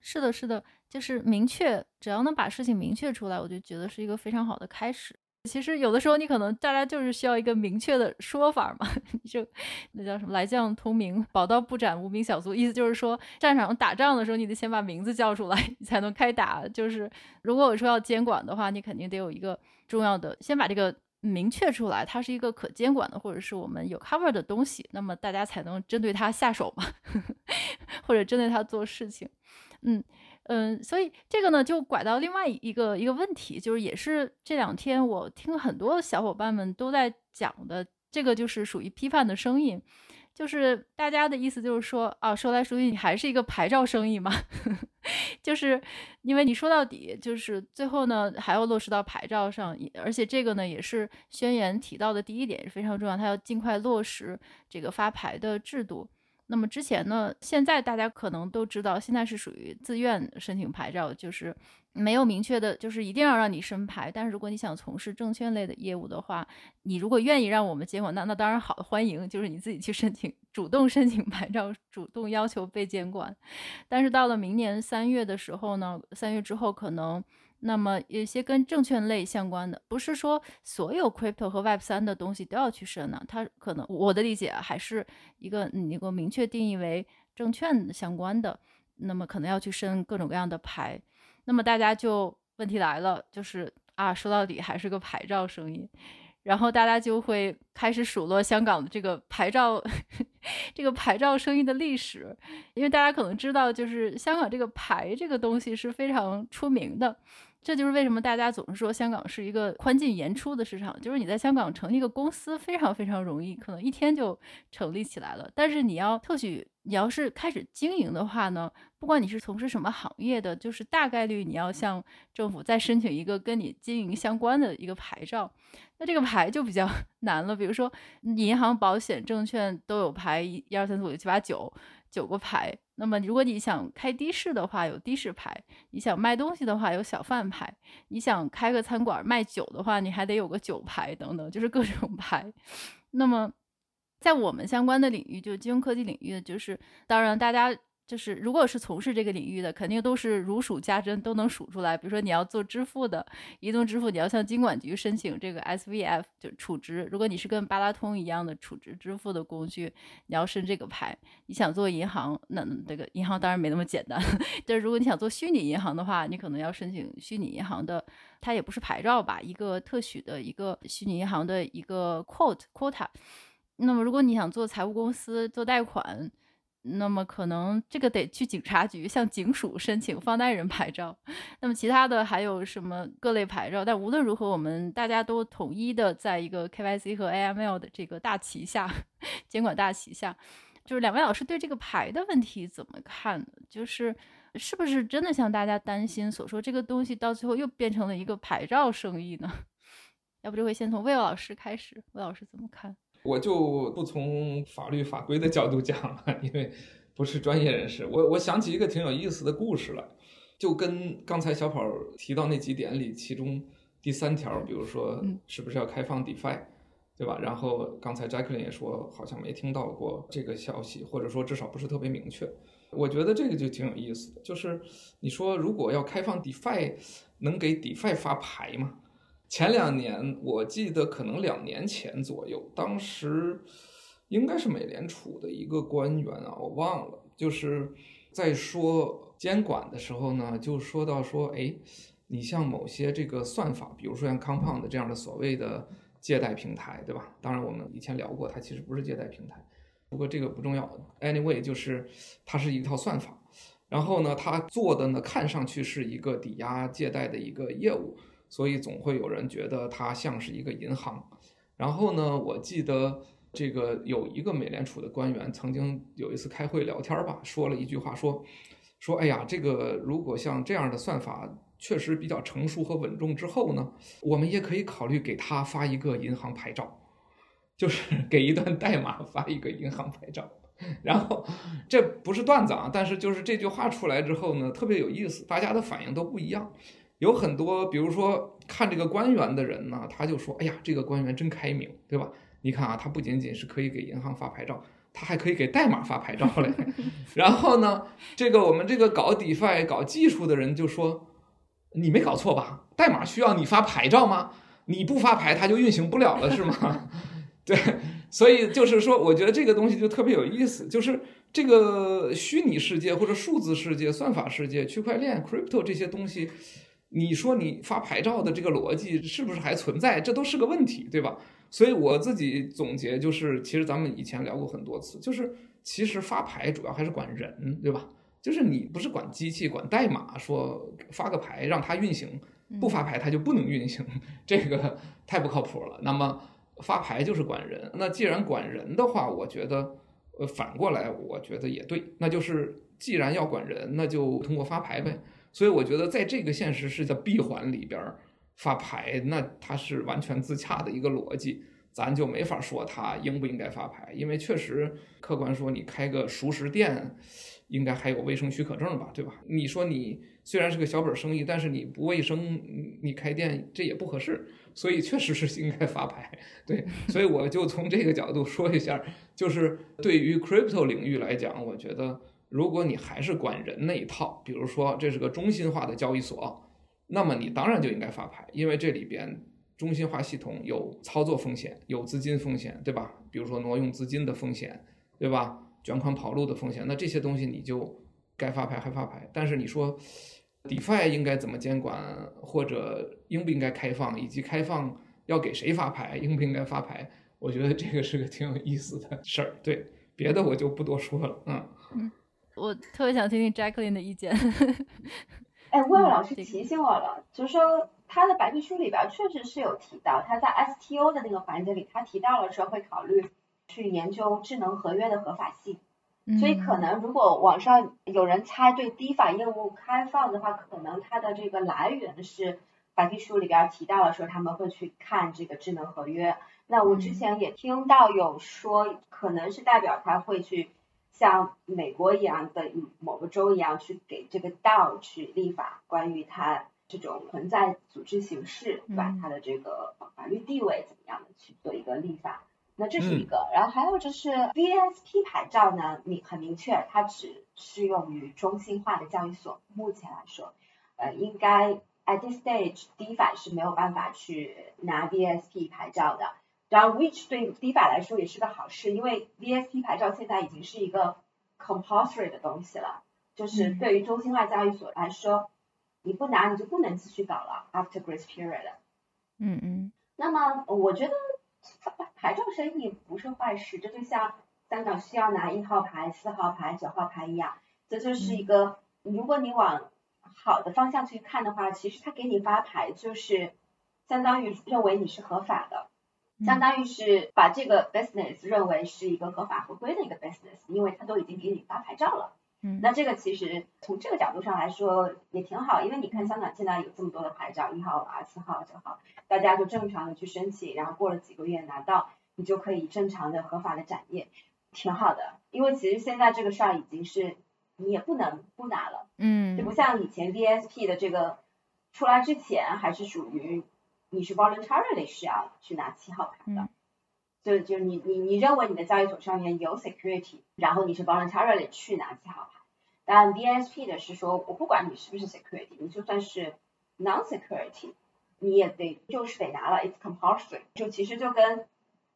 是的，是的，就是明确，只要能把事情明确出来，我就觉得是一个非常好的开始。其实有的时候你可能大家就是需要一个明确的说法嘛，就那叫什么“来将通明，宝刀不斩无名小卒”，意思就是说战场上打仗的时候，你得先把名字叫出来，你才能开打。就是如果我说要监管的话，你肯定得有一个重要的，先把这个明确出来，它是一个可监管的，或者是我们有 cover 的东西，那么大家才能针对它下手嘛，或者针对它做事情。嗯嗯，所以这个呢，就拐到另外一个一个问题，就是也是这两天我听很多小伙伴们都在讲的，这个就是属于批判的声音，就是大家的意思就是说啊，说来说去你还是一个牌照生意嘛，就是因为你说到底就是最后呢还要落实到牌照上，而且这个呢也是宣言提到的第一点非常重要，它要尽快落实这个发牌的制度。那么之前呢，现在大家可能都知道，现在是属于自愿申请牌照，就是没有明确的，就是一定要让你申牌。但是如果你想从事证券类的业务的话，你如果愿意让我们监管，那那当然好，欢迎，就是你自己去申请，主动申请牌照，主动要求被监管。但是到了明年三月的时候呢，三月之后可能。那么有些跟证券类相关的，不是说所有 crypto 和 Web 三的东西都要去申呢？它可能我的理解还是一个你能够明确定义为证券相关的，那么可能要去申各种各样的牌。那么大家就问题来了，就是啊，说到底还是个牌照生意，然后大家就会开始数落香港的这个牌照，这个牌照生意的历史，因为大家可能知道，就是香港这个牌这个东西是非常出名的。这就是为什么大家总是说香港是一个宽进严出的市场，就是你在香港成立一个公司非常非常容易，可能一天就成立起来了。但是你要特许，你要是开始经营的话呢，不管你是从事什么行业的，就是大概率你要向政府再申请一个跟你经营相关的一个牌照，那这个牌就比较 难了。比如说银行、保险、证券都有牌，一、二、三、四、五、六、七、八、九。九个牌，那么如果你想开的士的话，有的士牌；你想卖东西的话，有小贩牌；你想开个餐馆卖酒的话，你还得有个酒牌等等，就是各种牌。那么，在我们相关的领域，就是金融科技领域，就是当然大家。就是，如果是从事这个领域的，肯定都是如数家珍，都能数出来。比如说，你要做支付的，移动支付，你要向金管局申请这个 SVF，就储值。如果你是跟八达通一样的储值支付的工具，你要申这个牌。你想做银行，那这个银行当然没那么简单。但是如果你想做虚拟银行的话，你可能要申请虚拟银行的，它也不是牌照吧，一个特许的一个虚拟银行的一个 quote quota。那么，如果你想做财务公司，做贷款。那么可能这个得去警察局向警署申请放贷人牌照，那么其他的还有什么各类牌照？但无论如何，我们大家都统一的在一个 KYC 和 AML 的这个大旗下 监管大旗下，就是两位老师对这个牌的问题怎么看呢？就是是不是真的像大家担心所说，这个东西到最后又变成了一个牌照生意呢？要不这回先从魏老师开始，魏老师怎么看？我就不从法律法规的角度讲了，因为不是专业人士。我我想起一个挺有意思的故事来，就跟刚才小跑提到那几点里，其中第三条，比如说是不是要开放 DeFi？对吧？然后刚才 Jacqueline 也说，好像没听到过这个消息，或者说至少不是特别明确。我觉得这个就挺有意思的，就是你说如果要开放 DeFi，能给 DeFi 发牌吗？前两年我记得可能两年前左右，当时应该是美联储的一个官员啊，我忘了，就是在说监管的时候呢，就说到说，哎，你像某些这个算法，比如说像 Compound 这样的所谓的。借贷平台，对吧？当然，我们以前聊过，它其实不是借贷平台，不过这个不重要。Anyway，就是它是一套算法，然后呢，它做的呢，看上去是一个抵押借贷的一个业务，所以总会有人觉得它像是一个银行。然后呢，我记得这个有一个美联储的官员曾经有一次开会聊天吧，说了一句话，说说，哎呀，这个如果像这样的算法。确实比较成熟和稳重之后呢，我们也可以考虑给他发一个银行牌照，就是给一段代码发一个银行牌照。然后这不是段子啊，但是就是这句话出来之后呢，特别有意思，大家的反应都不一样。有很多，比如说看这个官员的人呢，他就说：“哎呀，这个官员真开明，对吧？你看啊，他不仅仅是可以给银行发牌照，他还可以给代码发牌照嘞。”然后呢，这个我们这个搞 DeFi 搞技术的人就说。你没搞错吧？代码需要你发牌照吗？你不发牌，它就运行不了了，是吗？对，所以就是说，我觉得这个东西就特别有意思，就是这个虚拟世界或者数字世界、算法世界、区块链、crypto 这些东西，你说你发牌照的这个逻辑是不是还存在？这都是个问题，对吧？所以我自己总结就是，其实咱们以前聊过很多次，就是其实发牌主要还是管人，对吧？就是你不是管机器，管代码，说发个牌让它运行，不发牌它就不能运行，这个太不靠谱了。那么发牌就是管人，那既然管人的话，我觉得，呃，反过来我觉得也对，那就是既然要管人，那就通过发牌呗。所以我觉得在这个现实世界闭环里边发牌，那它是完全自洽的一个逻辑，咱就没法说它应不应该发牌，因为确实客观说你开个熟食店。应该还有卫生许可证吧，对吧？你说你虽然是个小本生意，但是你不卫生，你开店这也不合适，所以确实是应该发牌。对，所以我就从这个角度说一下，就是对于 crypto 领域来讲，我觉得如果你还是管人那一套，比如说这是个中心化的交易所，那么你当然就应该发牌，因为这里边中心化系统有操作风险，有资金风险，对吧？比如说挪用资金的风险，对吧？卷款跑路的风险，那这些东西你就该发牌还发牌。但是你说，DeFi 应该怎么监管，或者应不应该开放，以及开放要给谁发牌，应不应该发牌？我觉得这个是个挺有意思的事儿。对，别的我就不多说了。嗯嗯，我特别想听听 Jacqueline 的意见。哎，魏老师提醒我了，就是说他的白皮书里边确实是有提到，他在 STO 的那个环节里，他提到了说会考虑。去研究智能合约的合法性，所以可能如果网上有人猜对 DeFi 业务开放的话，可能它的这个来源是白皮书里边提到了说他们会去看这个智能合约。那我之前也听到有说，可能是代表他会去像美国一样的某个州一样去给这个 DAO 去立法，关于它这种存在组织形式，对吧？它的这个法律地位怎么样的去做一个立法。那这是一个，然后还有就是 VSP 牌照呢，你很明确，它只适用于中心化的交易所。目前来说，呃，应该 at this stage DeFi 是没有办法去拿 VSP 牌照的。然后 which 对 DeFi 来说也是个好事，因为 VSP 牌照现在已经是一个 compulsory 的东西了，就是对于中心化交易所来说，你不拿你就不能继续搞了 after grace period。嗯嗯。那么我觉得。牌照生意不是坏事，这就像香港需要拿一号牌、四号牌、九号牌一样，这就是一个，如果你往好的方向去看的话，其实他给你发牌就是相当于认为你是合法的，相当于是把这个 business 认为是一个合法合规的一个 business，因为它都已经给你发牌照了。嗯，那这个其实从这个角度上来说也挺好，因为你看香港现在有这么多的牌照，一号啊、四号、九号，大家就正常的去申请，然后过了几个月拿到，你就可以正常的合法的展业，挺好的。因为其实现在这个事儿已经是你也不能不拿了，嗯，就不像以前 VSP 的这个出来之前还是属于。你是 voluntarily 需要去拿七号牌的，就、嗯、就你你你认为你的交易所上面有 security，然后你是 voluntarily 去拿七号牌。但 DSP 的是说，我不管你是不是 security，你就算是 non-security，你也得就是得拿了，it's compulsory。就其实就跟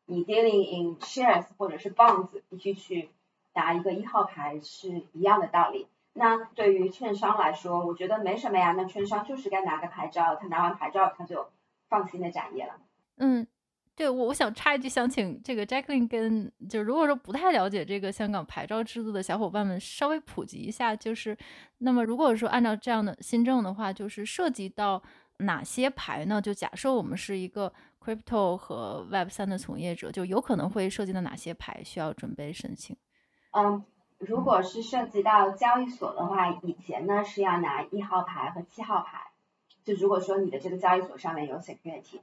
你 dealing in shares 或者是 bonds 必须去拿一个一号牌是一样的道理。那对于券商来说，我觉得没什么呀，那券商就是该拿个牌照，他拿完牌照他就。放心的展业了。嗯，对我我想插一句，想请这个 Jacqueline 跟就如果说不太了解这个香港牌照制度的小伙伴们稍微普及一下，就是那么如果说按照这样的新政的话，就是涉及到哪些牌呢？就假设我们是一个 crypto 和 Web 三的从业者，就有可能会涉及到哪些牌需要准备申请？嗯，如果是涉及到交易所的话，以前呢是要拿一号牌和七号牌。就如果说你的这个交易所上面有 security，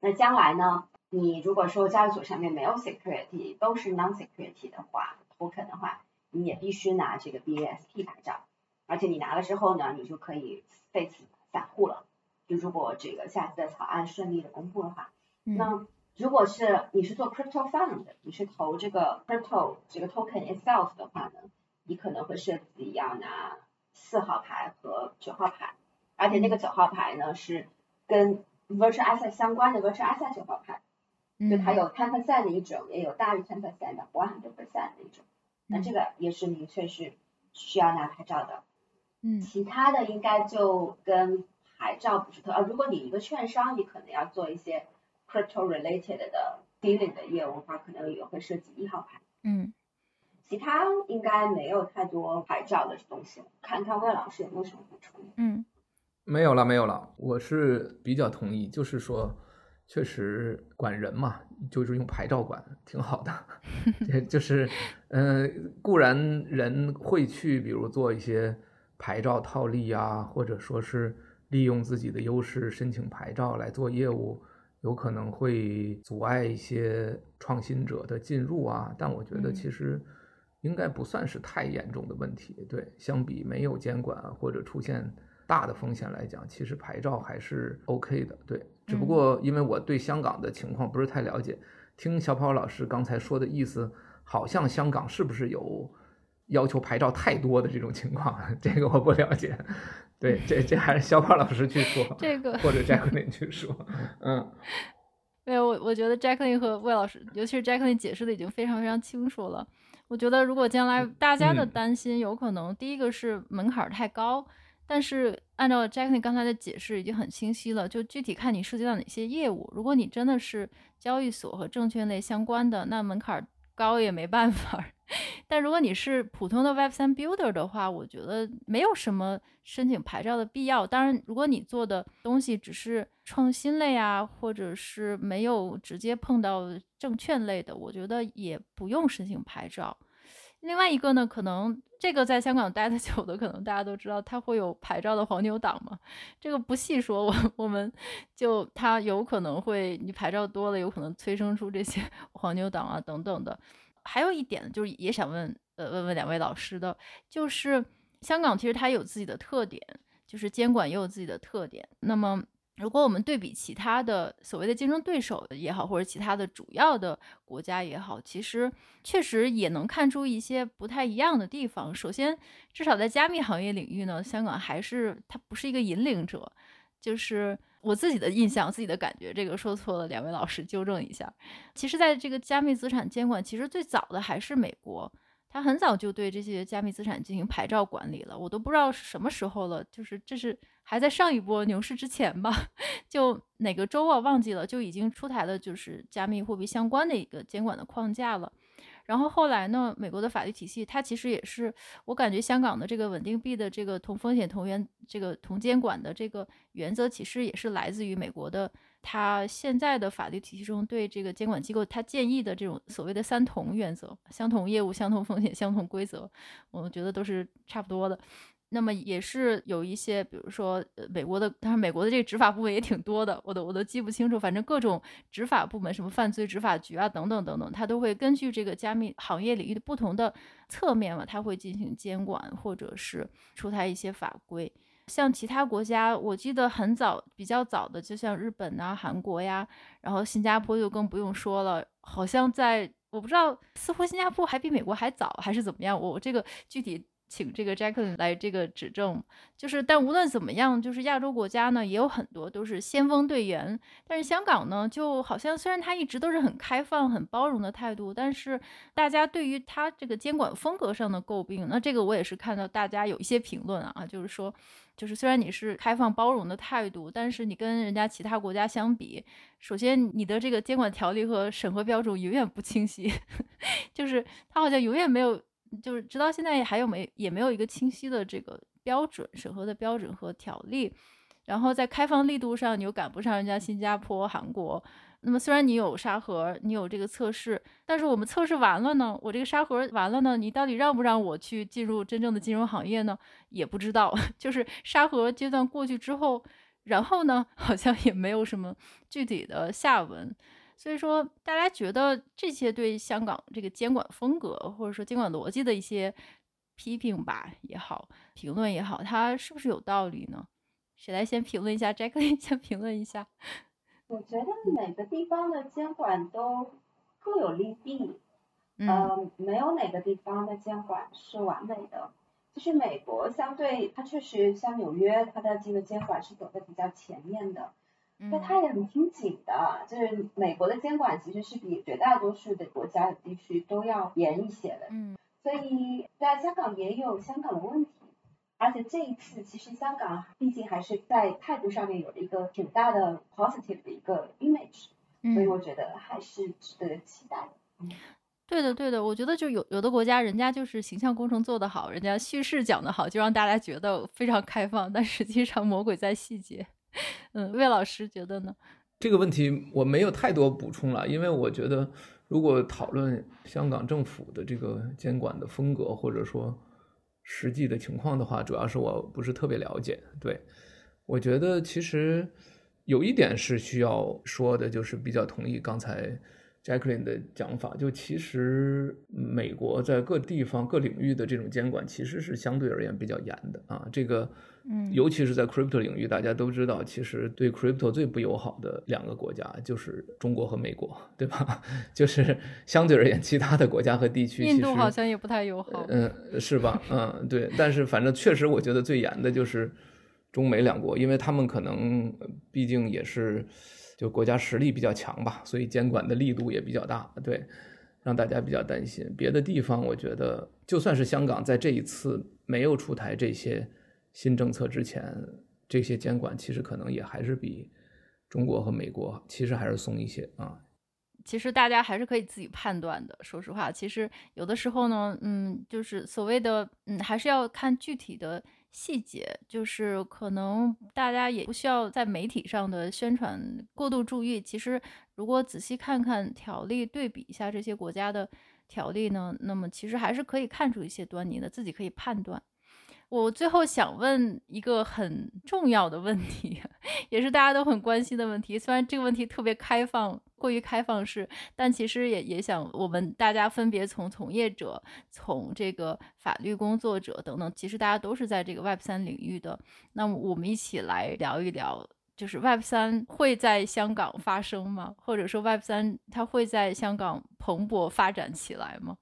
那将来呢，你如果说交易所上面没有 security，都是 non-security 的话，token 的话，你也必须拿这个 BASP 牌照，而且你拿了之后呢，你就可以废止散户了。就如果这个下次的草案顺利的公布的话，嗯、那如果是你是做 crypto fund，你是投这个 crypto 这个 token itself 的话呢，你可能会涉及要拿四号牌和九号牌。而且那个九号牌呢，是跟 virtual asset 相关的 virtual asset 九号牌，就它有 ten percent 的一种，也有大于 ten percent 的 one hundred percent 的一种。那这个也是明确是需要拿牌照的。嗯，其他的应该就跟牌照不是特，呃，如果你一个券商，你可能要做一些 crypto related 的 dealing 的业务的话，可能也会涉及一号牌。嗯，其他应该没有太多牌照的东西。看看魏老师有没有什么补充？嗯。没有了，没有了。我是比较同意，就是说，确实管人嘛，就是用牌照管，挺好的。就是，嗯、呃，固然人会去，比如做一些牌照套利啊，或者说是利用自己的优势申请牌照来做业务，有可能会阻碍一些创新者的进入啊。但我觉得其实应该不算是太严重的问题。对，相比没有监管或者出现。大的风险来讲，其实牌照还是 OK 的，对。只不过因为我对香港的情况不是太了解，听小跑老师刚才说的意思，好像香港是不是有要求牌照太多的这种情况？这个我不了解。对，这这还是小跑老师去说，这个或者 Jacqueline 去说。嗯，没有，我我觉得 Jacqueline 和魏老师，尤其是 Jacqueline 解释的已经非常非常清楚了。我觉得如果将来大家的担心，有可能第一个是门槛太高。但是按照 Jackie 刚才的解释已经很清晰了，就具体看你涉及到哪些业务。如果你真的是交易所和证券类相关的，那门槛高也没办法。但如果你是普通的 Web3 Builder 的话，我觉得没有什么申请牌照的必要。当然，如果你做的东西只是创新类啊，或者是没有直接碰到证券类的，我觉得也不用申请牌照。另外一个呢，可能这个在香港待的久的，可能大家都知道，它会有牌照的黄牛党嘛。这个不细说，我我们就它有可能会，你牌照多了，有可能催生出这些 黄牛党啊等等的。还有一点就是也想问，呃，问问两位老师的，就是香港其实它有自己的特点，就是监管也有自己的特点。那么。如果我们对比其他的所谓的竞争对手也好，或者其他的主要的国家也好，其实确实也能看出一些不太一样的地方。首先，至少在加密行业领域呢，香港还是它不是一个引领者，就是我自己的印象、自己的感觉。这个说错了，两位老师纠正一下。其实，在这个加密资产监管，其实最早的还是美国。他很早就对这些加密资产进行牌照管理了，我都不知道是什么时候了，就是这是还在上一波牛市之前吧，就哪个州啊忘记了，就已经出台了就是加密货币相关的一个监管的框架了。然后后来呢，美国的法律体系它其实也是，我感觉香港的这个稳定币的这个同风险同源这个同监管的这个原则，其实也是来自于美国的。他现在的法律体系中对这个监管机构，他建议的这种所谓的三同原则：相同业务、相同风险、相同规则，我觉得都是差不多的。那么也是有一些，比如说美国的，当然美国的这个执法部门也挺多的，我都我都记不清楚，反正各种执法部门，什么犯罪执法局啊，等等等等，它都会根据这个加密行业领域的不同的侧面嘛，它会进行监管，或者是出台一些法规。像其他国家，我记得很早，比较早的，就像日本啊、韩国呀，然后新加坡就更不用说了。好像在我不知道，似乎新加坡还比美国还早，还是怎么样？我这个具体请这个 Jacqueline 来这个指正。就是，但无论怎么样，就是亚洲国家呢，也有很多都是先锋队员。但是香港呢，就好像虽然它一直都是很开放、很包容的态度，但是大家对于它这个监管风格上的诟病，那这个我也是看到大家有一些评论啊，就是说。就是虽然你是开放包容的态度，但是你跟人家其他国家相比，首先你的这个监管条例和审核标准永远不清晰，就是他好像永远没有，就是直到现在还有没也没有一个清晰的这个标准审核的标准和条例，然后在开放力度上你又赶不上人家新加坡、韩国。那么虽然你有沙盒，你有这个测试，但是我们测试完了呢，我这个沙盒完了呢，你到底让不让我去进入真正的金融行业呢？也不知道。就是沙盒阶段过去之后，然后呢，好像也没有什么具体的下文。所以说，大家觉得这些对香港这个监管风格或者说监管逻辑的一些批评吧也好，评论也好，它是不是有道理呢？谁来先评论一下？Jacqueline 先评论一下。我觉得每个地方的监管都各有利弊，嗯、呃，没有哪个地方的监管是完美的。就是美国相对它确实像纽约，它的这个监管是走的比较前面的，但它也很挺紧的。就是美国的监管其实是比绝大多数的国家的地区都要严一些的。嗯，所以在香港也有香港的问题。而且这一次，其实香港毕竟还是在态度上面有了一个挺大的 positive 的一个 image，嗯，所以我觉得还是值得期待。嗯，对的，对的，我觉得就有有的国家，人家就是形象工程做得好，人家叙事讲得好，就让大家觉得非常开放，但实际上魔鬼在细节。嗯，魏老师觉得呢？这个问题我没有太多补充了，因为我觉得如果讨论香港政府的这个监管的风格，或者说。实际的情况的话，主要是我不是特别了解。对，我觉得其实有一点是需要说的，就是比较同意刚才 Jacqueline 的讲法。就其实美国在各地方各领域的这种监管，其实是相对而言比较严的啊。这个。嗯，尤其是在 crypto 领域，大家都知道，其实对 crypto 最不友好的两个国家就是中国和美国，对吧？就是相对而言，其他的国家和地区，印度好像也不太友好。嗯，是吧？嗯，对。但是反正确实，我觉得最严的就是中美两国，因为他们可能毕竟也是就国家实力比较强吧，所以监管的力度也比较大，对，让大家比较担心。别的地方，我觉得就算是香港，在这一次没有出台这些。新政策之前，这些监管其实可能也还是比中国和美国其实还是松一些啊。其实大家还是可以自己判断的。说实话，其实有的时候呢，嗯，就是所谓的，嗯，还是要看具体的细节。就是可能大家也不需要在媒体上的宣传过度注意。其实如果仔细看看条例，对比一下这些国家的条例呢，那么其实还是可以看出一些端倪的，自己可以判断。我最后想问一个很重要的问题，也是大家都很关心的问题。虽然这个问题特别开放，过于开放式，但其实也也想我们大家分别从从业者、从这个法律工作者等等，其实大家都是在这个 Web 三领域的。那我们一起来聊一聊，就是 Web 三会在香港发生吗？或者说 Web 三它会在香港蓬勃发展起来吗？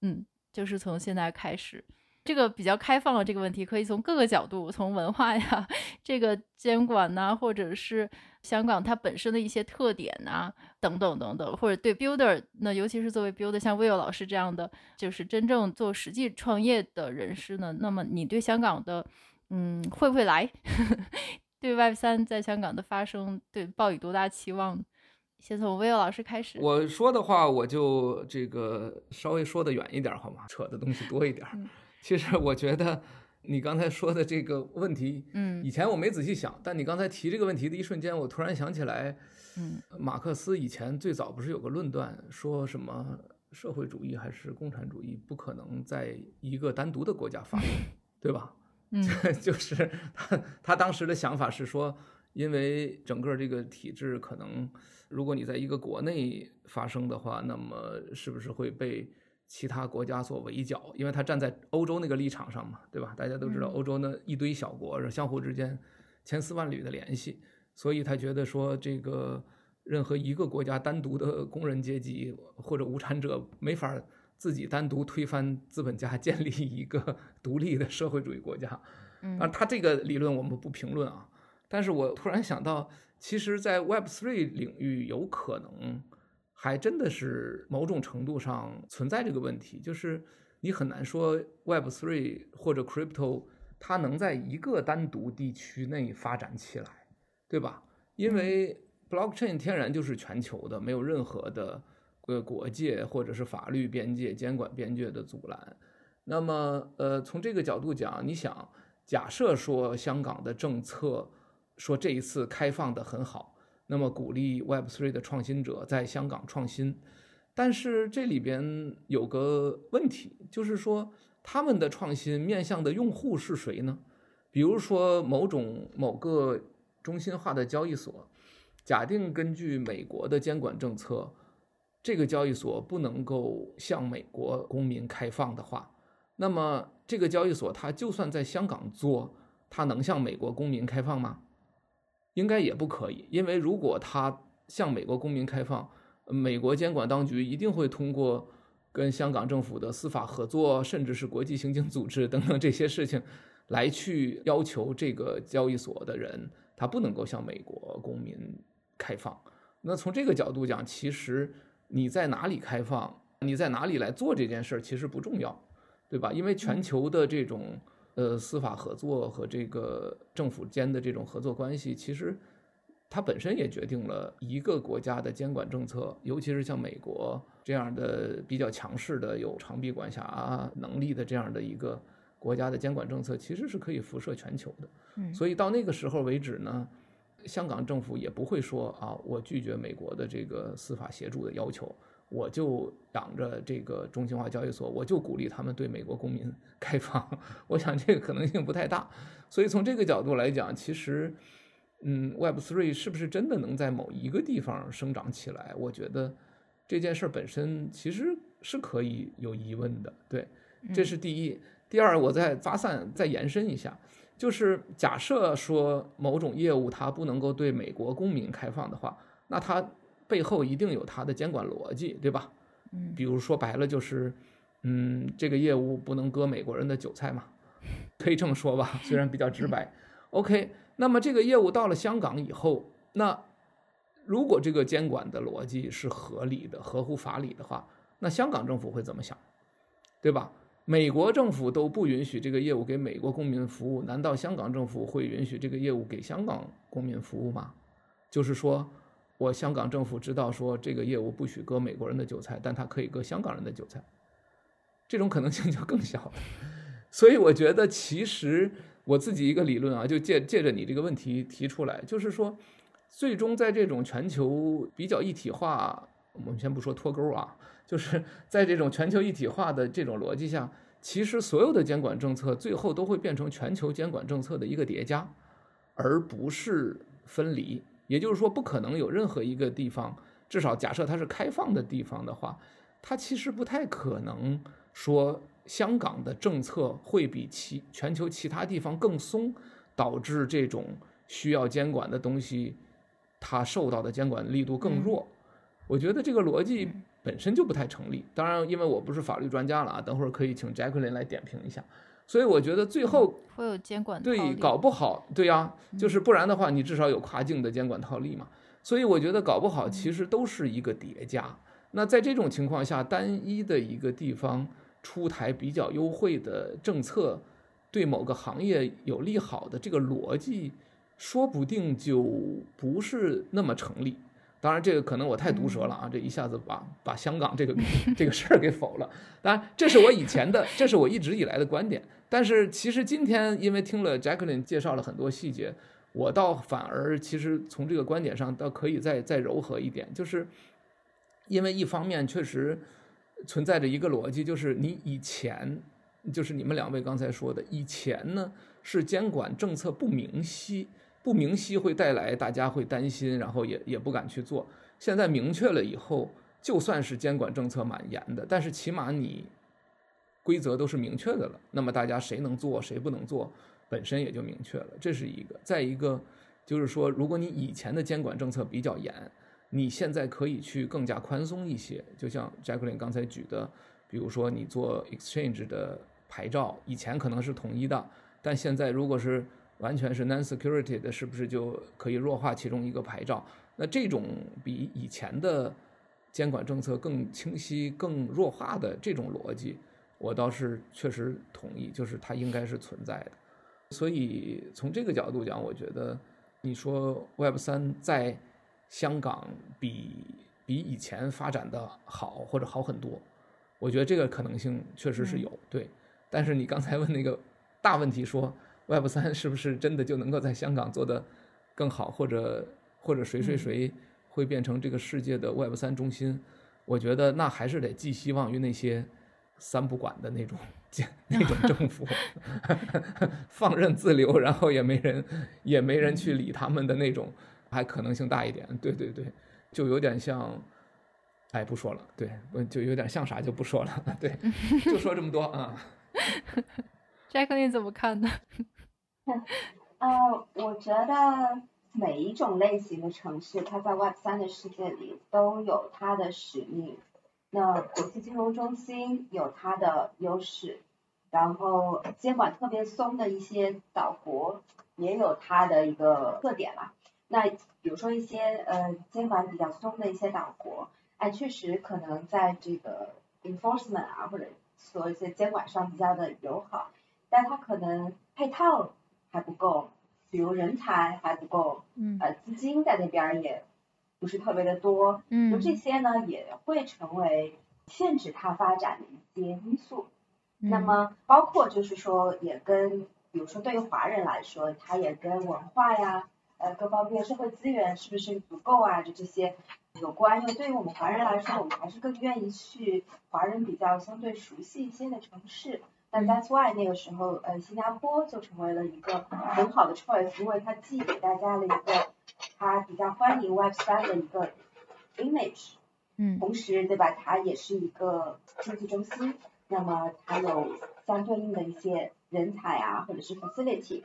嗯，就是从现在开始。这个比较开放的这个问题，可以从各个角度，从文化呀、这个监管呐、啊，或者是香港它本身的一些特点呐、啊，等等等等，或者对 builder，那尤其是作为 builder，像 Will 老师这样的，就是真正做实际创业的人士呢，那么你对香港的，嗯，会不会来？对 Web 三在香港的发生，对抱以多大期望？先从 Will 老师开始。我说的话，我就这个稍微说的远一点，好吗？扯的东西多一点。嗯、其实我觉得你刚才说的这个问题，嗯，以前我没仔细想，但你刚才提这个问题的一瞬间，我突然想起来，嗯，马克思以前最早不是有个论断，说什么社会主义还是共产主义不可能在一个单独的国家发生，对吧？嗯，就是他他当时的想法是说，因为整个这个体制可能，如果你在一个国内发生的话，那么是不是会被其他国家所围剿？因为他站在欧洲那个立场上嘛，对吧？大家都知道，欧洲那一堆小国，相互之间千丝万缕的联系，所以他觉得说，这个任何一个国家单独的工人阶级或者无产者没法。自己单独推翻资本家，建立一个独立的社会主义国家，嗯，啊，他这个理论我们不评论啊。但是我突然想到，其实，在 Web Three 领域，有可能还真的是某种程度上存在这个问题，就是你很难说 Web Three 或者 Crypto 它能在一个单独地区内发展起来，对吧？因为 Blockchain 天然就是全球的，没有任何的。呃，国界或者是法律边界、监管边界的阻拦。那么，呃，从这个角度讲，你想，假设说香港的政策说这一次开放的很好，那么鼓励 Web3 的创新者在香港创新，但是这里边有个问题，就是说他们的创新面向的用户是谁呢？比如说某种某个中心化的交易所，假定根据美国的监管政策。这个交易所不能够向美国公民开放的话，那么这个交易所它就算在香港做，它能向美国公民开放吗？应该也不可以，因为如果它向美国公民开放，美国监管当局一定会通过跟香港政府的司法合作，甚至是国际刑警组织等等这些事情，来去要求这个交易所的人，他不能够向美国公民开放。那从这个角度讲，其实。你在哪里开放？你在哪里来做这件事儿，其实不重要，对吧？因为全球的这种呃司法合作和这个政府间的这种合作关系，其实它本身也决定了一个国家的监管政策，尤其是像美国这样的比较强势的、有长臂管辖能力的这样的一个国家的监管政策，其实是可以辐射全球的。嗯，所以到那个时候为止呢，香港政府也不会说啊，我拒绝美国的这个司法协助的要求，我就养着这个中心化交易所，我就鼓励他们对美国公民 开放。我想这个可能性不太大。所以从这个角度来讲，其实，嗯，Web Three 是不是真的能在某一个地方生长起来？我觉得这件事本身其实是可以有疑问的。对，这是第一。第二，我再发散再延伸一下。就是假设说某种业务它不能够对美国公民开放的话，那它背后一定有它的监管逻辑，对吧？嗯，比如说白了就是，嗯，这个业务不能割美国人的韭菜嘛，可以这么说吧，虽然比较直白。OK，那么这个业务到了香港以后，那如果这个监管的逻辑是合理的、合乎法理的话，那香港政府会怎么想？对吧？美国政府都不允许这个业务给美国公民服务，难道香港政府会允许这个业务给香港公民服务吗？就是说，我香港政府知道说这个业务不许割美国人的韭菜，但它可以割香港人的韭菜，这种可能性就更小了。所以我觉得，其实我自己一个理论啊，就借借着你这个问题提出来，就是说，最终在这种全球比较一体化，我们先不说脱钩啊。就是在这种全球一体化的这种逻辑下，其实所有的监管政策最后都会变成全球监管政策的一个叠加，而不是分离。也就是说，不可能有任何一个地方，至少假设它是开放的地方的话，它其实不太可能说香港的政策会比其全球其他地方更松，导致这种需要监管的东西，它受到的监管力度更弱。我觉得这个逻辑。本身就不太成立，当然，因为我不是法律专家了啊，等会儿可以请 Jacqueline 来点评一下。所以我觉得最后会有监管对，搞不好，对呀，就是不然的话，你至少有跨境的监管套利嘛。所以我觉得搞不好其实都是一个叠加。那在这种情况下，单一的一个地方出台比较优惠的政策，对某个行业有利好的这个逻辑，说不定就不是那么成立。当然，这个可能我太毒舌了啊，这一下子把把香港这个 这个事儿给否了。当然，这是我以前的，这是我一直以来的观点。但是其实今天因为听了 Jacqueline 介绍了很多细节，我倒反而其实从这个观点上倒可以再再柔和一点，就是因为一方面确实存在着一个逻辑，就是你以前就是你们两位刚才说的，以前呢是监管政策不明晰。不明晰会带来大家会担心，然后也也不敢去做。现在明确了以后，就算是监管政策蛮严的，但是起码你规则都是明确的了。那么大家谁能做，谁不能做，本身也就明确了。这是一个。再一个就是说，如果你以前的监管政策比较严，你现在可以去更加宽松一些。就像 Jacqueline 刚才举的，比如说你做 exchange 的牌照，以前可能是统一的，但现在如果是完全是 non-security 的，是不是就可以弱化其中一个牌照？那这种比以前的监管政策更清晰、更弱化的这种逻辑，我倒是确实同意，就是它应该是存在的。所以从这个角度讲，我觉得你说 Web 三在香港比比以前发展的好或者好很多，我觉得这个可能性确实是有。对，但是你刚才问那个大问题说。Web 三是不是真的就能够在香港做得更好，或者或者谁谁谁会变成这个世界的 Web 三中心？嗯、我觉得那还是得寄希望于那些三不管的那种那种政府，放任自流，然后也没人也没人去理他们的那种，还可能性大一点。对对对，就有点像，哎，不说了。对，就有点像啥就不说了。对，就说这么多啊。Jacqueline 怎么看呢？呃，我觉得每一种类型的城市，它在 Web 三的世界里都有它的使命。那国际金融中心有它的优势，然后监管特别松的一些岛国也有它的一个特点啦。那比如说一些呃监管比较松的一些岛国，哎，确实可能在这个 enforcement 啊或者说一些监管上比较的友好。但它可能配套还不够，比如人才还不够，嗯，呃，资金在那边也不是特别的多，嗯，就这些呢也会成为限制它发展的一些因素。嗯、那么包括就是说，也跟比如说对于华人来说，它也跟文化呀，呃，各方面社会资源是不是足够啊，就这些有关。因为对于我们华人来说，我们还是更愿意去华人比较相对熟悉一些的城市。但 That's why 那个时候，呃，新加坡就成为了一个很好的 choice，因为它既给大家了一个它比较欢迎 Web 三的一个 image，嗯，同时对吧，它也是一个经济中心，那么它有相对应的一些人才啊，或者是 facility，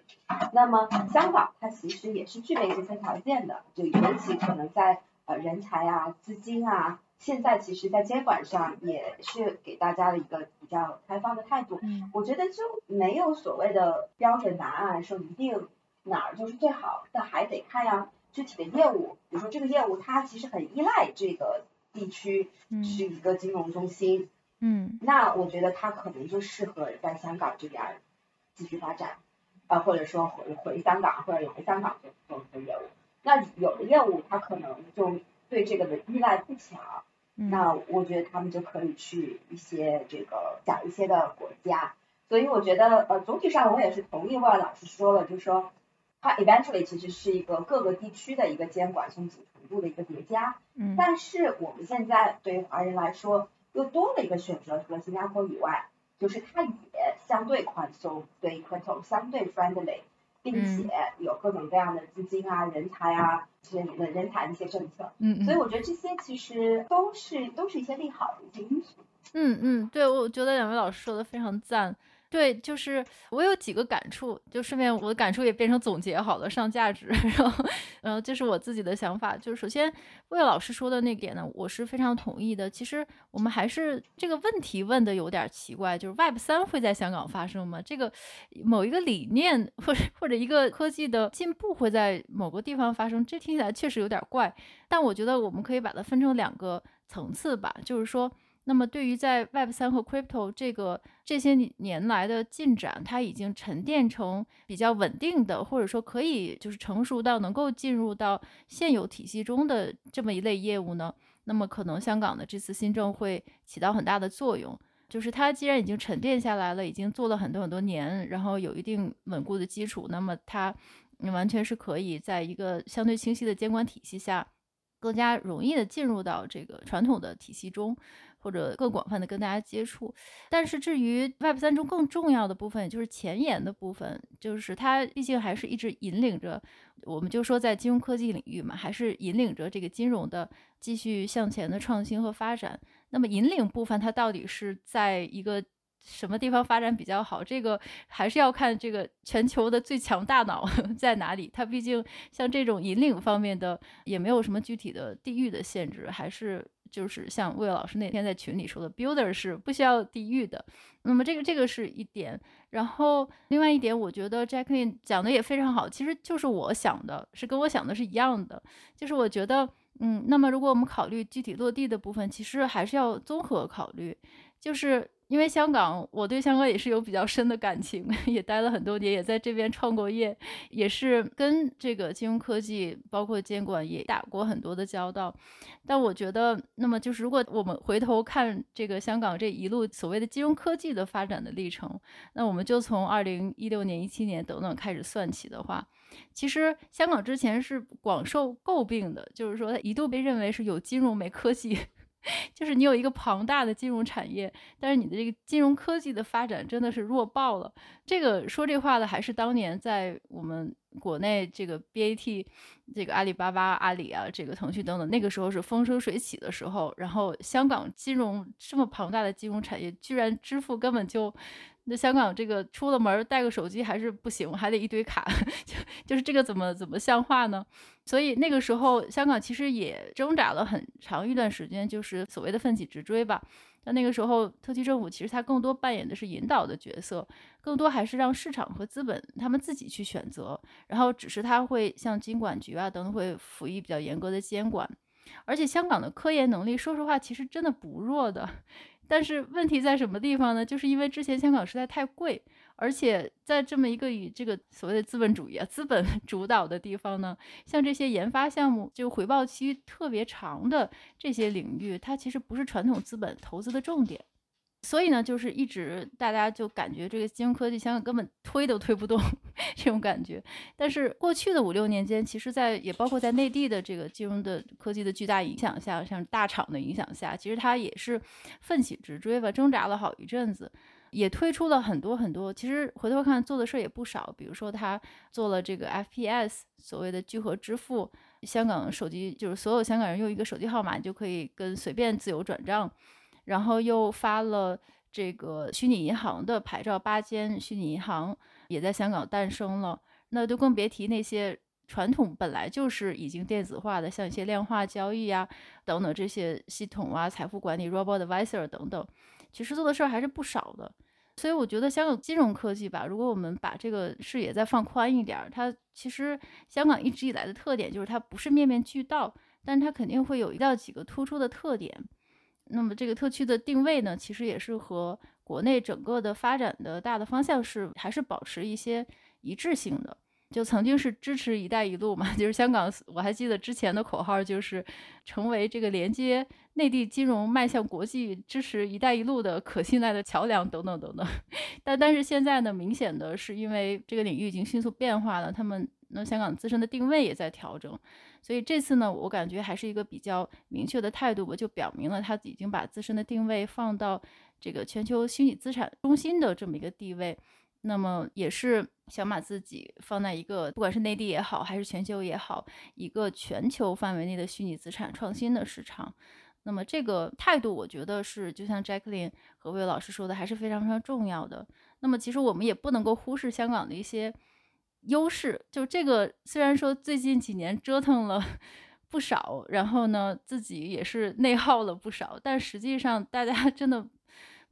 那么香港它其实也是具备这些条件的，就尤其可能在呃人才啊、资金啊。现在其实，在监管上也是给大家的一个比较开放的态度。嗯，我觉得就没有所谓的标准答案，说一定哪儿就是最好，但还得看呀具体的业务。比如说这个业务它其实很依赖这个地区是一个金融中心，嗯，那我觉得它可能就适合在香港这边继续发展，啊，或者说回回香港或者来香港做做这个业务。那有的业务它可能就对这个的依赖不强。那我觉得他们就可以去一些这个小一些的国家，所以我觉得呃总体上我也是同意万老师说了，就是说它 eventually 其实是一个各个地区的一个监管松紧程度的一个叠加，嗯，但是我们现在对于华人来说又多了一个选择，除了新加坡以外，就是它也相对宽松，对 crypto 相对 friendly。并且有各种各样的资金啊、人才啊，这些人人才的一些政策，嗯，所以我觉得这些其实都是都是一些利好的一些因素。嗯嗯，对，我觉得两位老师说的非常赞。对，就是我有几个感触，就顺便我的感触也变成总结好了，上价值。然后，嗯，这是我自己的想法。就是首先，魏老师说的那点呢，我是非常同意的。其实我们还是这个问题问的有点奇怪，就是 Web 三会在香港发生吗？这个某一个理念或者或者一个科技的进步会在某个地方发生，这听起来确实有点怪。但我觉得我们可以把它分成两个层次吧，就是说。那么对于在 Web 三和 Crypto 这个这些年来的进展，它已经沉淀成比较稳定的，或者说可以就是成熟到能够进入到现有体系中的这么一类业务呢，那么可能香港的这次新政会起到很大的作用。就是它既然已经沉淀下来了，已经做了很多很多年，然后有一定稳固的基础，那么它完全是可以在一个相对清晰的监管体系下，更加容易的进入到这个传统的体系中。或者更广泛的跟大家接触，但是至于 Web 三中更重要的部分，就是前沿的部分，就是它毕竟还是一直引领着，我们就说在金融科技领域嘛，还是引领着这个金融的继续向前的创新和发展。那么引领部分它到底是在一个什么地方发展比较好？这个还是要看这个全球的最强大脑 在哪里。它毕竟像这种引领方面的，也没有什么具体的地域的限制，还是。就是像魏老师那天在群里说的，Builder 是不需要地域的。那么这个这个是一点，然后另外一点，我觉得 Jacqueline 讲的也非常好，其实就是我想的，是跟我想的是一样的。就是我觉得，嗯，那么如果我们考虑具体落地的部分，其实还是要综合考虑，就是。因为香港，我对香港也是有比较深的感情，也待了很多年，也在这边创过业，也是跟这个金融科技包括监管也打过很多的交道。但我觉得，那么就是如果我们回头看这个香港这一路所谓的金融科技的发展的历程，那我们就从二零一六年、一七年等等开始算起的话，其实香港之前是广受诟病的，就是说它一度被认为是有金融没科技。就是你有一个庞大的金融产业，但是你的这个金融科技的发展真的是弱爆了。这个说这话的还是当年在我们国内这个 BAT，这个阿里巴巴、阿里啊，这个腾讯等等，那个时候是风生水起的时候。然后香港金融这么庞大的金融产业，居然支付根本就。那香港这个出了门带个手机还是不行，还得一堆卡，就就是这个怎么怎么像话呢？所以那个时候香港其实也挣扎了很长一段时间，就是所谓的奋起直追吧。但那个时候特区政府其实它更多扮演的是引导的角色，更多还是让市场和资本他们自己去选择，然后只是他会像金管局啊等等会辅以比较严格的监管。而且香港的科研能力，说实话其实真的不弱的。但是问题在什么地方呢？就是因为之前香港实在太贵，而且在这么一个以这个所谓的资本主义啊、资本 主导的地方呢，像这些研发项目就回报期特别长的这些领域，它其实不是传统资本投资的重点。所以呢，就是一直大家就感觉这个金融科技香港根本推都推不动 这种感觉。但是过去的五六年间，其实，在也包括在内地的这个金融的科技的巨大影响下，像大厂的影响下，其实它也是奋起直追吧，挣扎了好一阵子，也推出了很多很多。其实回头看做的事儿也不少，比如说他做了这个 FPS 所谓的聚合支付，香港手机就是所有香港人用一个手机号码就可以跟随便自由转账。然后又发了这个虚拟银行的牌照，八间虚拟银行也在香港诞生了。那就更别提那些传统本来就是已经电子化的，像一些量化交易啊等等这些系统啊、财富管理、robot Advisor 等等，其实做的事儿还是不少的。所以我觉得香港金融科技吧，如果我们把这个视野再放宽一点，它其实香港一直以来的特点就是它不是面面俱到，但是它肯定会有一到几个突出的特点。那么这个特区的定位呢，其实也是和国内整个的发展的大的方向是还是保持一些一致性的。就曾经是支持“一带一路”嘛，就是香港，我还记得之前的口号就是成为这个连接内地金融迈向国际、支持“一带一路”的可信赖的桥梁等等等等。但但是现在呢，明显的是因为这个领域已经迅速变化了，他们那香港自身的定位也在调整。所以这次呢，我感觉还是一个比较明确的态度吧，就表明了他已经把自身的定位放到这个全球虚拟资产中心的这么一个地位。那么也是想把自己放在一个不管是内地也好，还是全球也好，一个全球范围内的虚拟资产创新的市场。那么这个态度，我觉得是就像 Jacqueline 和魏老师说的，还是非常非常重要的。那么其实我们也不能够忽视香港的一些。优势就这个，虽然说最近几年折腾了 不少，然后呢，自己也是内耗了不少，但实际上大家 真的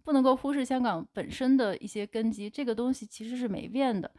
不能够忽视香港本身的一些根基，这个东西其实是没变的。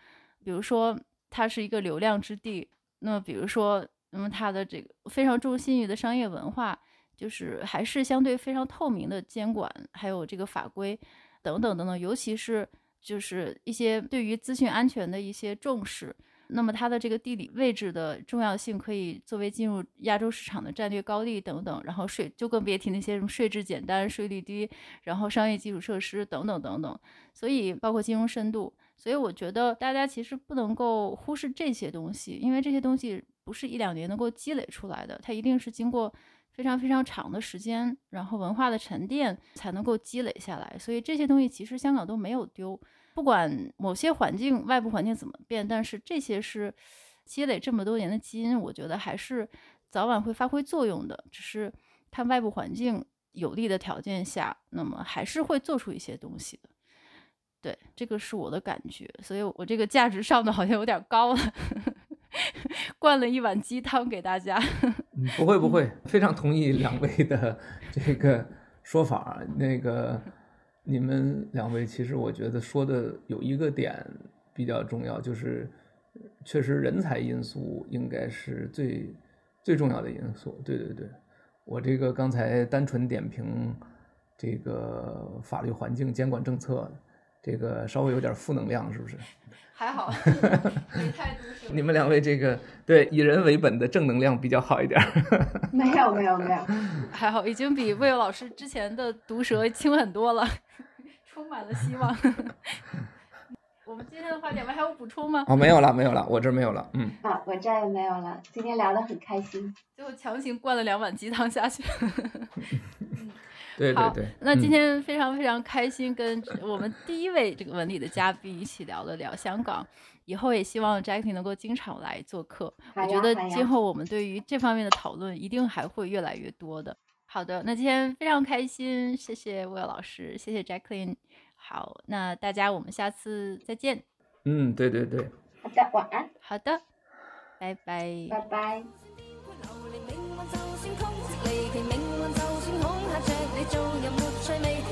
比如说，它是一个流量之地，那么比如说，那么它的这个非常重信誉的商业文化，就是还是相对非常透明的监管，还有这个法规等等等等，尤其是就是一些对于资讯安全的一些重视。那么它的这个地理位置的重要性，可以作为进入亚洲市场的战略高地等等。然后税就更别提那些什么税制简单、税率低，然后商业基础设施等等等等。所以包括金融深度。所以我觉得大家其实不能够忽视这些东西，因为这些东西不是一两年能够积累出来的，它一定是经过非常非常长的时间，然后文化的沉淀才能够积累下来。所以这些东西其实香港都没有丢。不管某些环境、外部环境怎么变，但是这些是积累这么多年的基因，我觉得还是早晚会发挥作用的。只是看外部环境有利的条件下，那么还是会做出一些东西的。对，这个是我的感觉，所以我这个价值上的好像有点高了，灌了一碗鸡汤给大家。不会不会，非常同意两位的这个说法。那个。你们两位其实我觉得说的有一个点比较重要，就是确实人才因素应该是最最重要的因素。对对对，我这个刚才单纯点评这个法律环境、监管政策，这个稍微有点负能量，是不是？还好 你们两位这个对以人为本的正能量比较好一点。没有没有没有，还好，已经比魏老师之前的毒舌轻很多了。充满了希望。我们今天的话题，你们还有补充吗？哦，没有了，没有了，我这儿没有了。嗯。啊，我这儿也没有了。今天聊得很开心。最后强行灌了两碗鸡汤下去。对对对。那今天非常非常开心，跟我们第一位这个文理的嘉宾一起聊了聊香港。以后也希望 Jackie 能够经常来做客。我觉得今后我们对于这方面的讨论一定还会越来越多的。好的，那今天非常开心，谢谢 Will 老师，谢谢 Jacqueline。好，那大家我们下次再见。嗯，对对对。好的，晚安。好的，拜拜。拜拜。着你做人没趣味